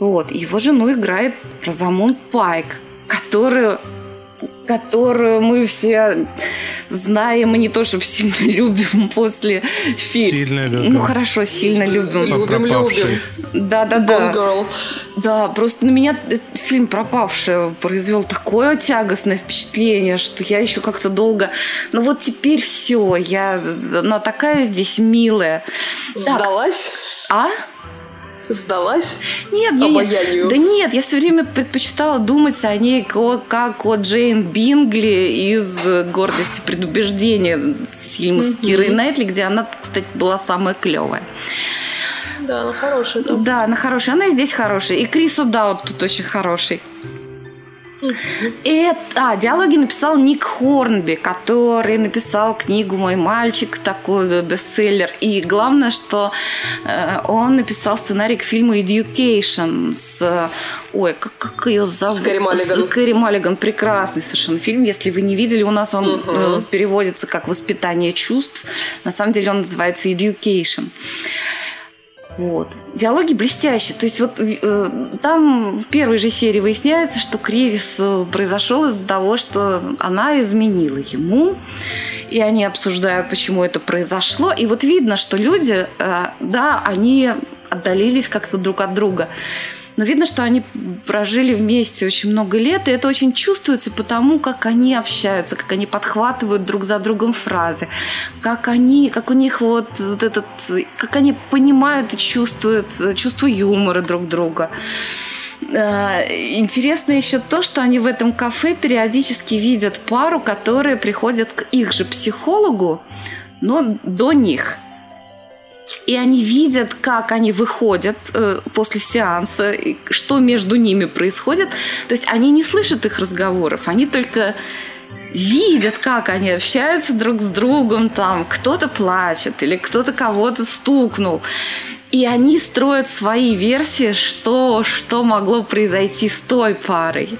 Вот. Его жену играет Розамунд Пайк, которую которую мы все знаем и не то, чтобы сильно <laughs> любим после фильма.
Сильно любим.
Ну хорошо, сильно любим.
Любим, любим.
Да, да, да. Да, просто на меня фильм «Пропавшая» произвел такое тягостное впечатление, что я еще как-то долго... Ну вот теперь все, я... Она такая здесь милая.
Сдалась?
Так. А?
Сдалась?
Нет, я, да нет, я все время предпочитала думать о ней как о Джейн Бингли из «Гордости предубеждения» фильма с Кирой Найтли, где она, кстати, была самая клевая.
Да, она хорошая там.
Да, она хорошая. Она и здесь хорошая. И Крис Удаут тут очень хороший. Это, а, диалоги написал Ник Хорнби, который написал книгу «Мой мальчик», такой бестселлер. И главное, что э, он написал сценарий к фильму «Education» с... Ой, как, как ее зовут? С
Кэрри Маллиган.
С Кэрри Маллиган. Прекрасный совершенно фильм. Если вы не видели, у нас он угу. переводится как «Воспитание чувств». На самом деле он называется «Education». Вот. Диалоги блестящие. То есть вот э, там в первой же серии выясняется, что кризис э, произошел из-за того, что она изменила ему, и они обсуждают, почему это произошло. И вот видно, что люди, э, да, они отдалились как-то друг от друга. Но видно, что они прожили вместе очень много лет, и это очень чувствуется потому, как они общаются, как они подхватывают друг за другом фразы, как они, как у них вот, вот этот, как они понимают и чувствуют чувство юмора друг друга. Э, интересно еще то, что они в этом кафе периодически видят пару, которые приходят к их же психологу, но до них – и они видят, как они выходят э, после сеанса, и что между ними происходит. То есть они не слышат их разговоров, они только видят, как они общаются друг с другом, там кто-то плачет или кто-то кого-то стукнул. И они строят свои версии, что, что могло произойти с той парой.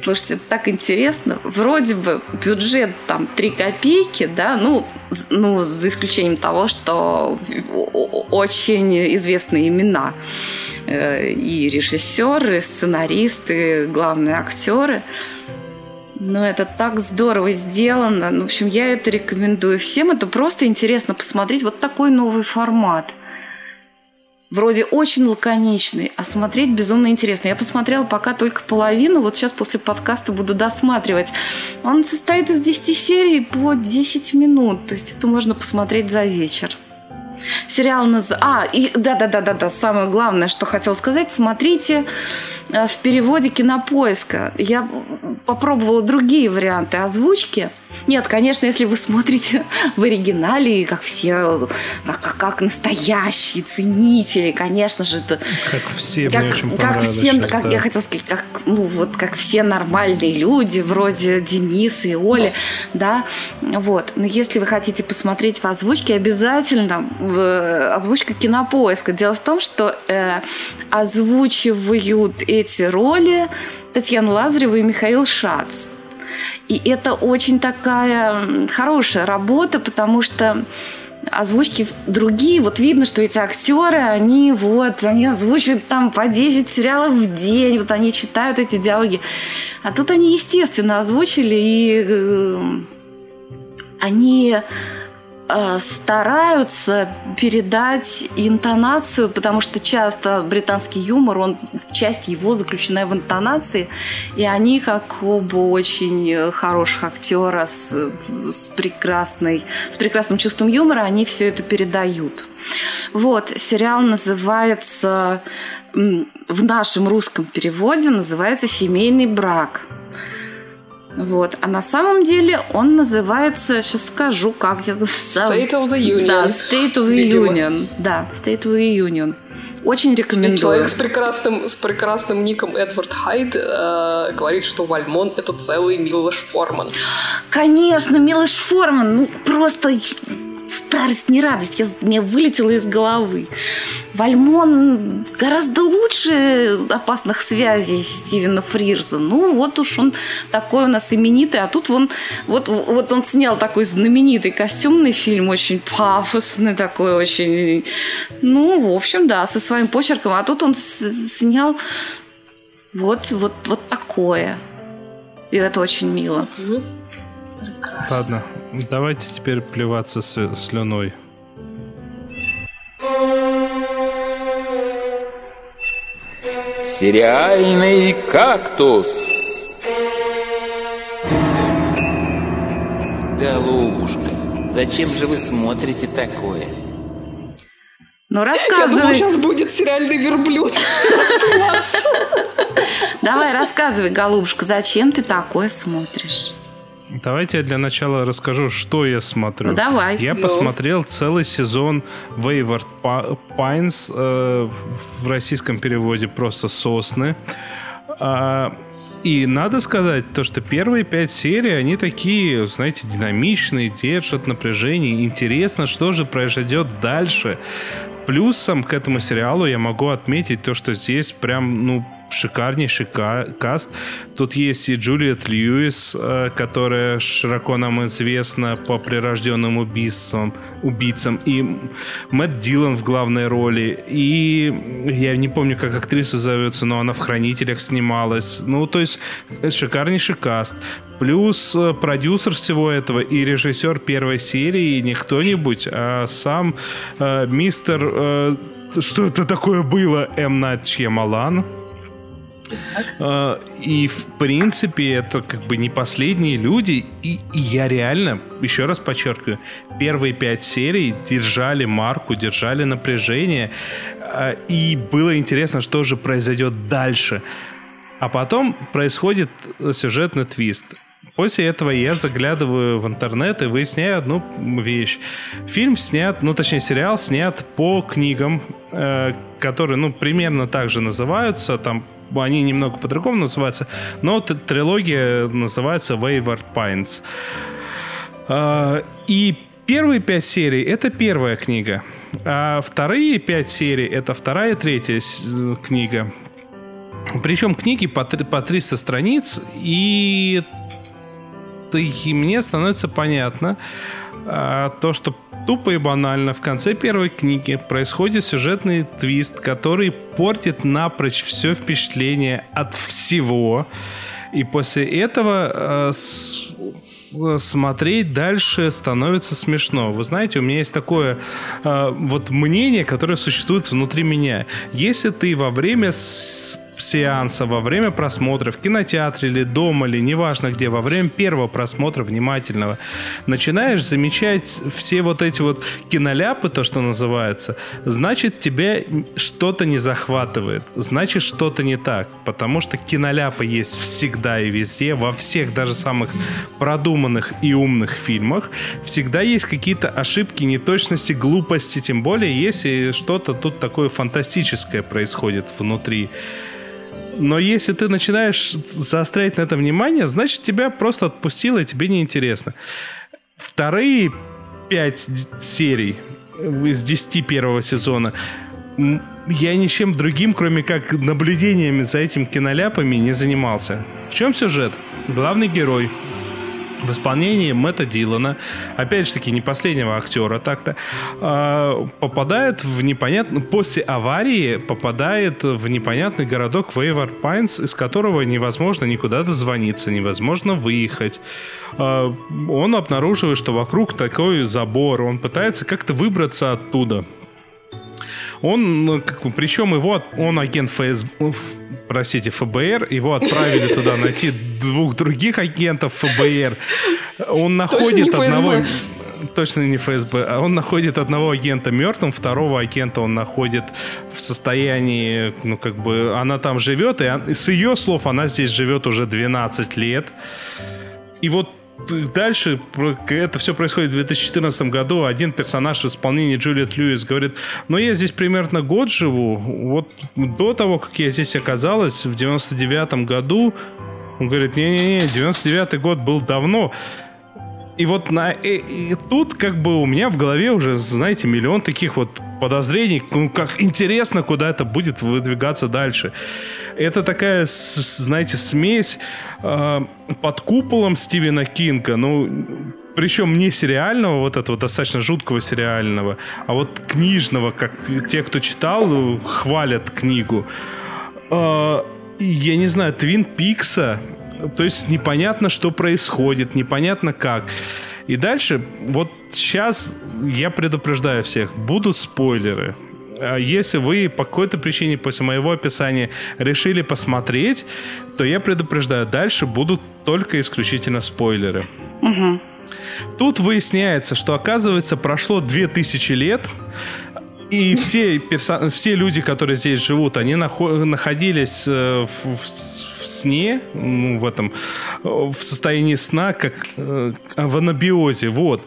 Слушайте, так интересно. Вроде бы бюджет там 3 копейки, да, ну, ну, за исключением того, что очень известные имена. Э, и режиссеры, и сценаристы, главные актеры. Но это так здорово сделано. Ну, в общем, я это рекомендую всем. Это просто интересно посмотреть вот такой новый формат вроде очень лаконичный, а смотреть безумно интересно. Я посмотрела пока только половину, вот сейчас после подкаста буду досматривать. Он состоит из 10 серий по 10 минут, то есть это можно посмотреть за вечер. Сериал наз... А, и да-да-да-да-да, самое главное, что хотел сказать, смотрите в переводе кинопоиска. Я попробовала другие варианты озвучки. Нет, конечно, если вы смотрите <laughs> в оригинале, как все, как, как, как настоящие ценители, конечно же, это...
Как все,
как,
мне очень
как все,
сейчас,
как
да.
я хотела сказать, как, ну, вот, как все нормальные люди, вроде Дениса и Оли, да, вот. Но если вы хотите посмотреть в озвучке, обязательно в озвучка кинопоиска. Дело в том, что э, озвучивают эти роли Татьяна Лазарева и Михаил Шац. И это очень такая хорошая работа, потому что озвучки другие, вот видно, что эти актеры, они вот, они озвучивают там по 10 сериалов в день, вот они читают эти диалоги. А тут они, естественно, озвучили, и э, они стараются передать интонацию, потому что часто британский юмор, он часть его заключена в интонации, и они, как оба очень хороших актера с, с прекрасной, с прекрасным чувством юмора, они все это передают. Вот, сериал называется в нашем русском переводе называется «Семейный брак». Вот. А на самом деле он называется, сейчас скажу, как я
State of the Union.
Да, State of the
Видимо.
Union. Да, State of the Union. Очень рекомендую.
Человек с прекрасным, с прекрасным ником Эдвард Хайд э, говорит, что Вальмон это целый Милош Форман.
Конечно, Милош Форман, ну просто старость не радость, я, мне вылетело из головы. Вальмон гораздо лучше опасных связей Стивена Фрирза. Ну, вот уж он такой у нас именитый, а тут вон, вот, вот он снял такой знаменитый костюмный фильм, очень пафосный такой, очень, ну, в общем, да, со своим почерком, а тут он снял вот, вот, вот такое. И это очень мило.
Ладно, давайте теперь плеваться с- слюной.
Сериальный кактус.
Голубушка, зачем же вы смотрите такое?
Ну,
Я думала,
рассказывай.
сейчас будет сериальный верблюд.
Давай, рассказывай, голубушка, зачем ты такое смотришь?
Давайте я для начала расскажу, что я смотрю.
Ну, давай.
Я
Ну.
посмотрел целый сезон Wayward Pi- Pines, э, в российском переводе просто «Сосны». А, и надо сказать, то, что первые пять серий, они такие, знаете, динамичные, держат напряжение. Интересно, что же произойдет дальше. Плюсом к этому сериалу я могу отметить то, что здесь прям, ну, шикарнейший ка- каст. Тут есть и Джулиет Льюис, э, которая широко нам известна по прирожденным убийствам, убийцам, и Мэтт Дилан в главной роли, и я не помню, как актриса зовется, но она в «Хранителях» снималась. Ну, то есть э, шикарнейший каст. Плюс э, продюсер всего этого и режиссер первой серии не кто-нибудь, а сам э, мистер... э, что это такое было? М. Найт Шьямалан. Э, И, в принципе, это как бы не последние люди. И, и я реально, еще раз подчеркиваю, первые пять серий держали марку, держали напряжение. Э, И было интересно, что же произойдет дальше. А потом происходит э, сюжетный твист. После этого я заглядываю в интернет и выясняю одну вещь. Фильм снят, ну точнее сериал снят по книгам, э, которые, ну, примерно так же называются. Там они немного по-другому называются, но трилогия называется Wayward Pines. А, И первые пять серий — это первая книга. А вторые пять серий — это вторая и третья книга. Причем книги по, по 300 страниц, и, и мне становится понятно а, то, что тупо и банально в конце первой книги происходит сюжетный твист, который портит напрочь все впечатление от всего. И после этого э, с- э, смотреть дальше становится смешно. Вы знаете, у меня есть такое э, вот мнение, которое существует внутри меня. Если ты во время с- сеанса, во время просмотра в кинотеатре или дома, или неважно где, во время первого просмотра внимательного, начинаешь замечать все вот эти вот киноляпы, то, что называется, значит, тебя что-то не захватывает, значит, что-то не так, потому что киноляпы есть всегда и везде, во всех даже самых продуманных и умных фильмах, всегда есть какие-то ошибки, неточности, глупости, тем более, если что-то тут такое фантастическое происходит внутри. Но если ты начинаешь заострять на это внимание, значит, тебя просто отпустило, и тебе неинтересно. Вторые пять серий из десяти первого сезона я ничем другим, кроме как наблюдениями за этим киноляпами, не занимался. В чем сюжет? Главный герой в исполнении Мэтта Дилана, опять же таки не последнего актера так-то, э, попадает в непонятный, после аварии попадает в непонятный городок Вейвар Пайнс, из которого невозможно никуда дозвониться, невозможно выехать. Э, он обнаруживает, что вокруг такой забор, он пытается как-то выбраться оттуда. Он, ну, причем его, он агент ФСБ, простите, ФБР, его отправили туда найти двух других агентов ФБР. Он находит одного... Точно не ФСБ. А он находит одного агента мертвым, второго агента он находит в состоянии, ну, как бы, она там живет, и с ее слов она здесь живет уже 12 лет. И вот дальше это все происходит в 2014 году. Один персонаж в исполнении Джулиет Льюис говорит, ну я здесь примерно год живу. Вот до того, как я здесь оказалась, в 99 году, он говорит, не-не-не, 99 год был давно. И вот на, и, и тут как бы у меня в голове уже, знаете, миллион таких вот подозрений, ну, как интересно, куда это будет выдвигаться дальше. Это такая, знаете, смесь э, под куполом Стивена Кинга, ну, причем не сериального, вот этого достаточно жуткого сериального, а вот книжного, как те, кто читал, хвалят книгу. Э, я не знаю, Твин Пикса, то есть непонятно, что происходит, непонятно как. И дальше, вот сейчас я предупреждаю всех, будут спойлеры. А если вы по какой-то причине после моего описания решили посмотреть, то я предупреждаю, дальше будут только исключительно спойлеры. Угу. Тут выясняется, что оказывается прошло 2000 лет, и все, перso... все люди, которые здесь живут, они нахо... находились э, в, в, в сне, ну, в этом, в состоянии сна, как э, в анабиозе, вот.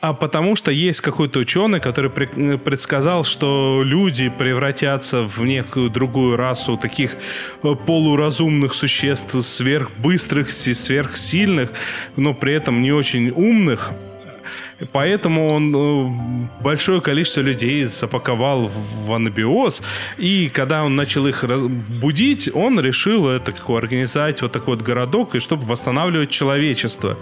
А потому что есть какой-то ученый, который предсказал, что люди превратятся в некую другую расу таких э, полуразумных существ, сверхбыстрых, сверхсильных, но при этом не очень умных, Поэтому он э, большое количество людей запаковал в анабиоз. И когда он начал их будить, он решил это как организовать вот такой вот городок, и чтобы восстанавливать человечество.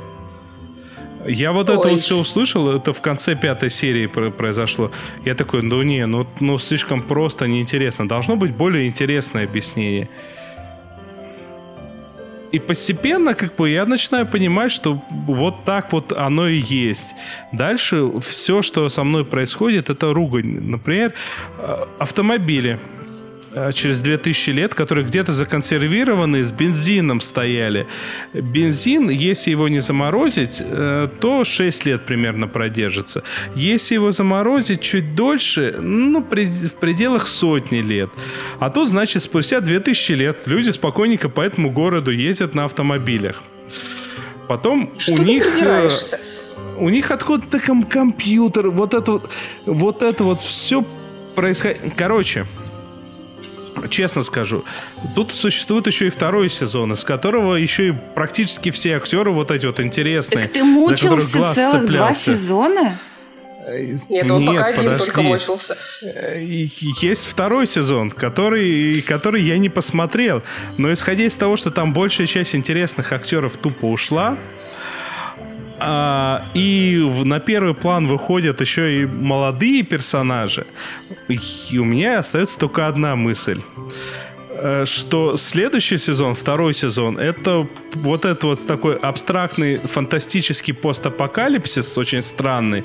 Я вот Ой. это вот все услышал, это в конце пятой серии произошло. Я такой, ну не, ну, ну слишком просто, неинтересно. Должно быть более интересное объяснение. И постепенно, как бы, я начинаю понимать, что вот так вот оно и есть. Дальше все, что со мной происходит, это ругань. Например, э, автомобили. Э, через 2000 лет, которые где-то законсервированы, с бензином стояли. Бензин, если его не заморозить, э, то 6 лет примерно продержится. Если его заморозить чуть дольше, ну, в пределах сотни лет. А тут, значит, спустя 2000 лет люди спокойненько по этому городу ездят на автомобилях. Потом
Что
у них... Э,
придираешься?
У них откуда-то компьютер, вот это вот, вот это вот все происходит. Короче, честно скажу, тут существует еще и второй сезон, из которого еще и практически все актеры вот эти вот интересные.
Так ты мучился целых цеплялся. два сезона?
Нет, он Нет, пока один подожди. только мучился.
Э, есть второй сезон, который, который я не посмотрел. Но исходя из того, что там большая часть интересных актеров тупо ушла, а, и на первый план выходят еще и молодые персонажи. И у меня остается только одна мысль что следующий сезон, второй сезон, это вот этот вот такой абстрактный фантастический постапокалипсис, очень странный,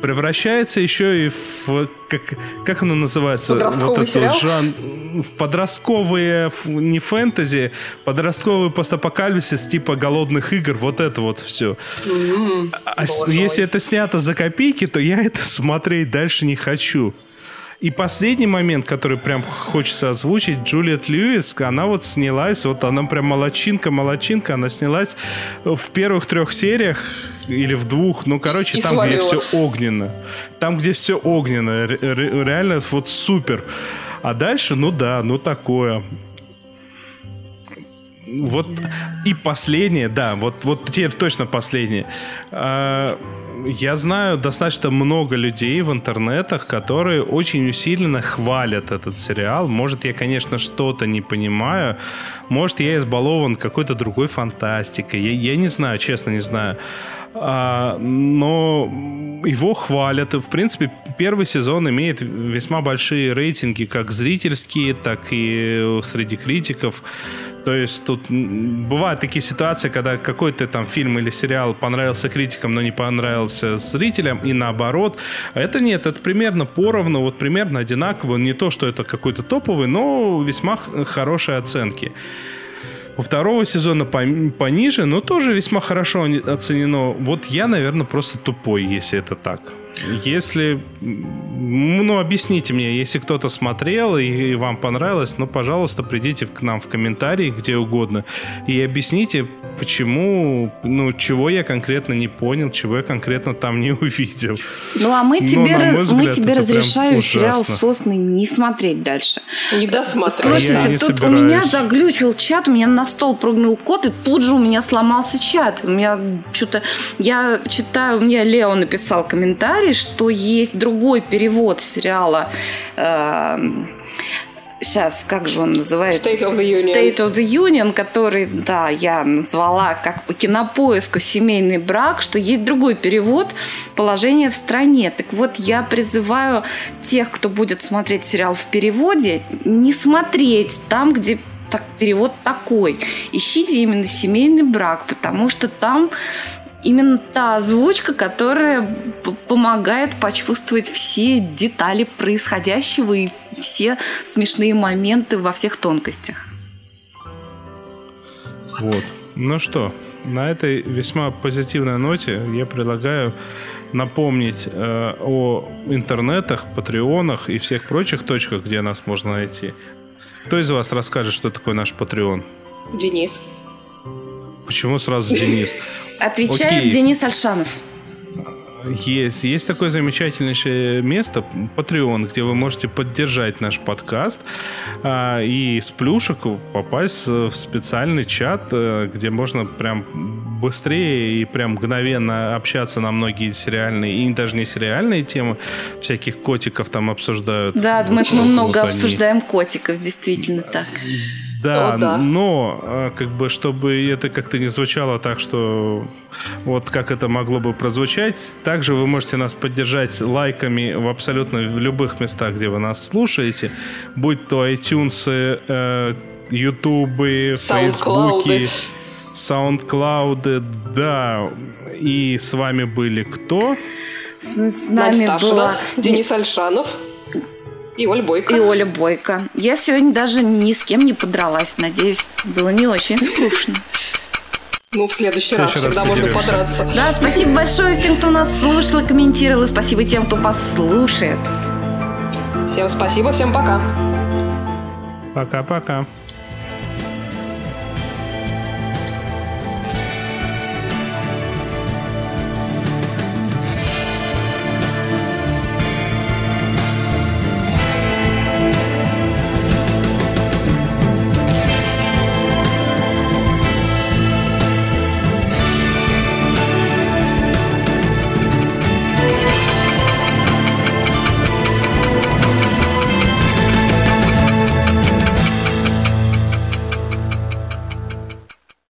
превращается еще и в как как оно называется?
вот
этот
сериал?
жан в подростковые, не фэнтези, подростковый постапокалипсис типа голодных игр, вот это вот все. Mm-hmm. А если это снято за копейки, то я это смотреть дальше не хочу. И последний момент, который прям хочется озвучить, Джулиет Льюис, она вот снялась, вот она прям молочинка-молочинка, она снялась в первых трех сериях или в двух, ну, короче, и там, свалила. где все огненно. Там, где все огненно, реально вот супер. А дальше, ну да, ну такое. Вот и последнее, да, вот, вот теперь точно последнее. А, я знаю достаточно много людей в интернетах, которые очень усиленно хвалят этот сериал. Может, я, конечно, что-то не понимаю. Может, я избалован какой-то другой фантастикой. Я, я не знаю, честно не знаю. А, но его хвалят. В принципе, первый сезон имеет весьма большие рейтинги, как зрительские, так и среди критиков. То есть тут бывают такие ситуации, когда какой-то там фильм или сериал понравился критикам, но не понравился зрителям, и наоборот. Это нет, это примерно поровну, вот примерно одинаково. Не то, что это какой-то топовый, но весьма хорошие оценки. У второго сезона пониже, но тоже весьма хорошо оценено. Вот я, наверное, просто тупой, если это так. Если, ну, объясните мне, если кто-то смотрел и вам понравилось, ну, пожалуйста, придите к нам в комментарии, где угодно, и объясните, почему, ну, чего я конкретно не понял, чего я конкретно там не <laughs> увидел.
Ну, а мы тебе, Но, взгляд, мы тебе разрешаем сериал «Сосны» не смотреть дальше.
Не досматривать.
Слушайте, тут собираюсь. у меня заглючил чат, у меня на стол прыгнул кот, и тут же у меня сломался чат. У меня что-то... Я читаю, мне Лео написал комментарий, комментарий, что есть другой перевод сериала э, сейчас, как же он называется?
State of the Union.
State of the Union, который, да, я назвала как по кинопоиску «Семейный брак», что есть другой перевод «Положение в стране». Так вот, я призываю тех, кто будет смотреть сериал в переводе, не смотреть там, где так, перевод такой. Ищите именно «Семейный брак», потому что там именно та озвучка, которая помогает почувствовать все детали происходящего и все смешные моменты во всех тонкостях.
Вот. Ну что, на этой весьма позитивной ноте я предлагаю напомнить э, о интернетах, патреонах и всех прочих точках, где нас можно найти. Кто из вас расскажет, что такое наш патреон?
Денис.
Почему сразу Денис? <laughs>
Отвечает Окей. Денис Альшанов.
Есть. Есть такое замечательнейшее место, Patreon, где вы можете поддержать наш подкаст а, и с плюшек попасть в специальный чат, э, где можно прям быстрее и прям мгновенно общаться на многие сериальные и даже не сериальные темы. Всяких котиков там обсуждают.
Да, мы, мы много вот обсуждаем они. котиков, действительно так.
Да, О, да, но а, как бы чтобы это как-то не звучало так, что вот как это могло бы прозвучать, также вы можете нас поддержать лайками в абсолютно в любых местах, где вы нас слушаете, будь то iTunes, э, YouTube, Facebook, SoundCloud, да. И с вами были кто?
С, с нами была
Денис Альшанов. И Оля Бойко.
И Оля Бойко. Я сегодня даже ни с кем не подралась. Надеюсь, было не очень скучно.
Ну, в следующий, в следующий раз, раз всегда можно подраться.
Да, спасибо большое всем, кто нас слушал и комментировал. И спасибо тем, кто послушает.
Всем спасибо, всем пока.
Пока-пока.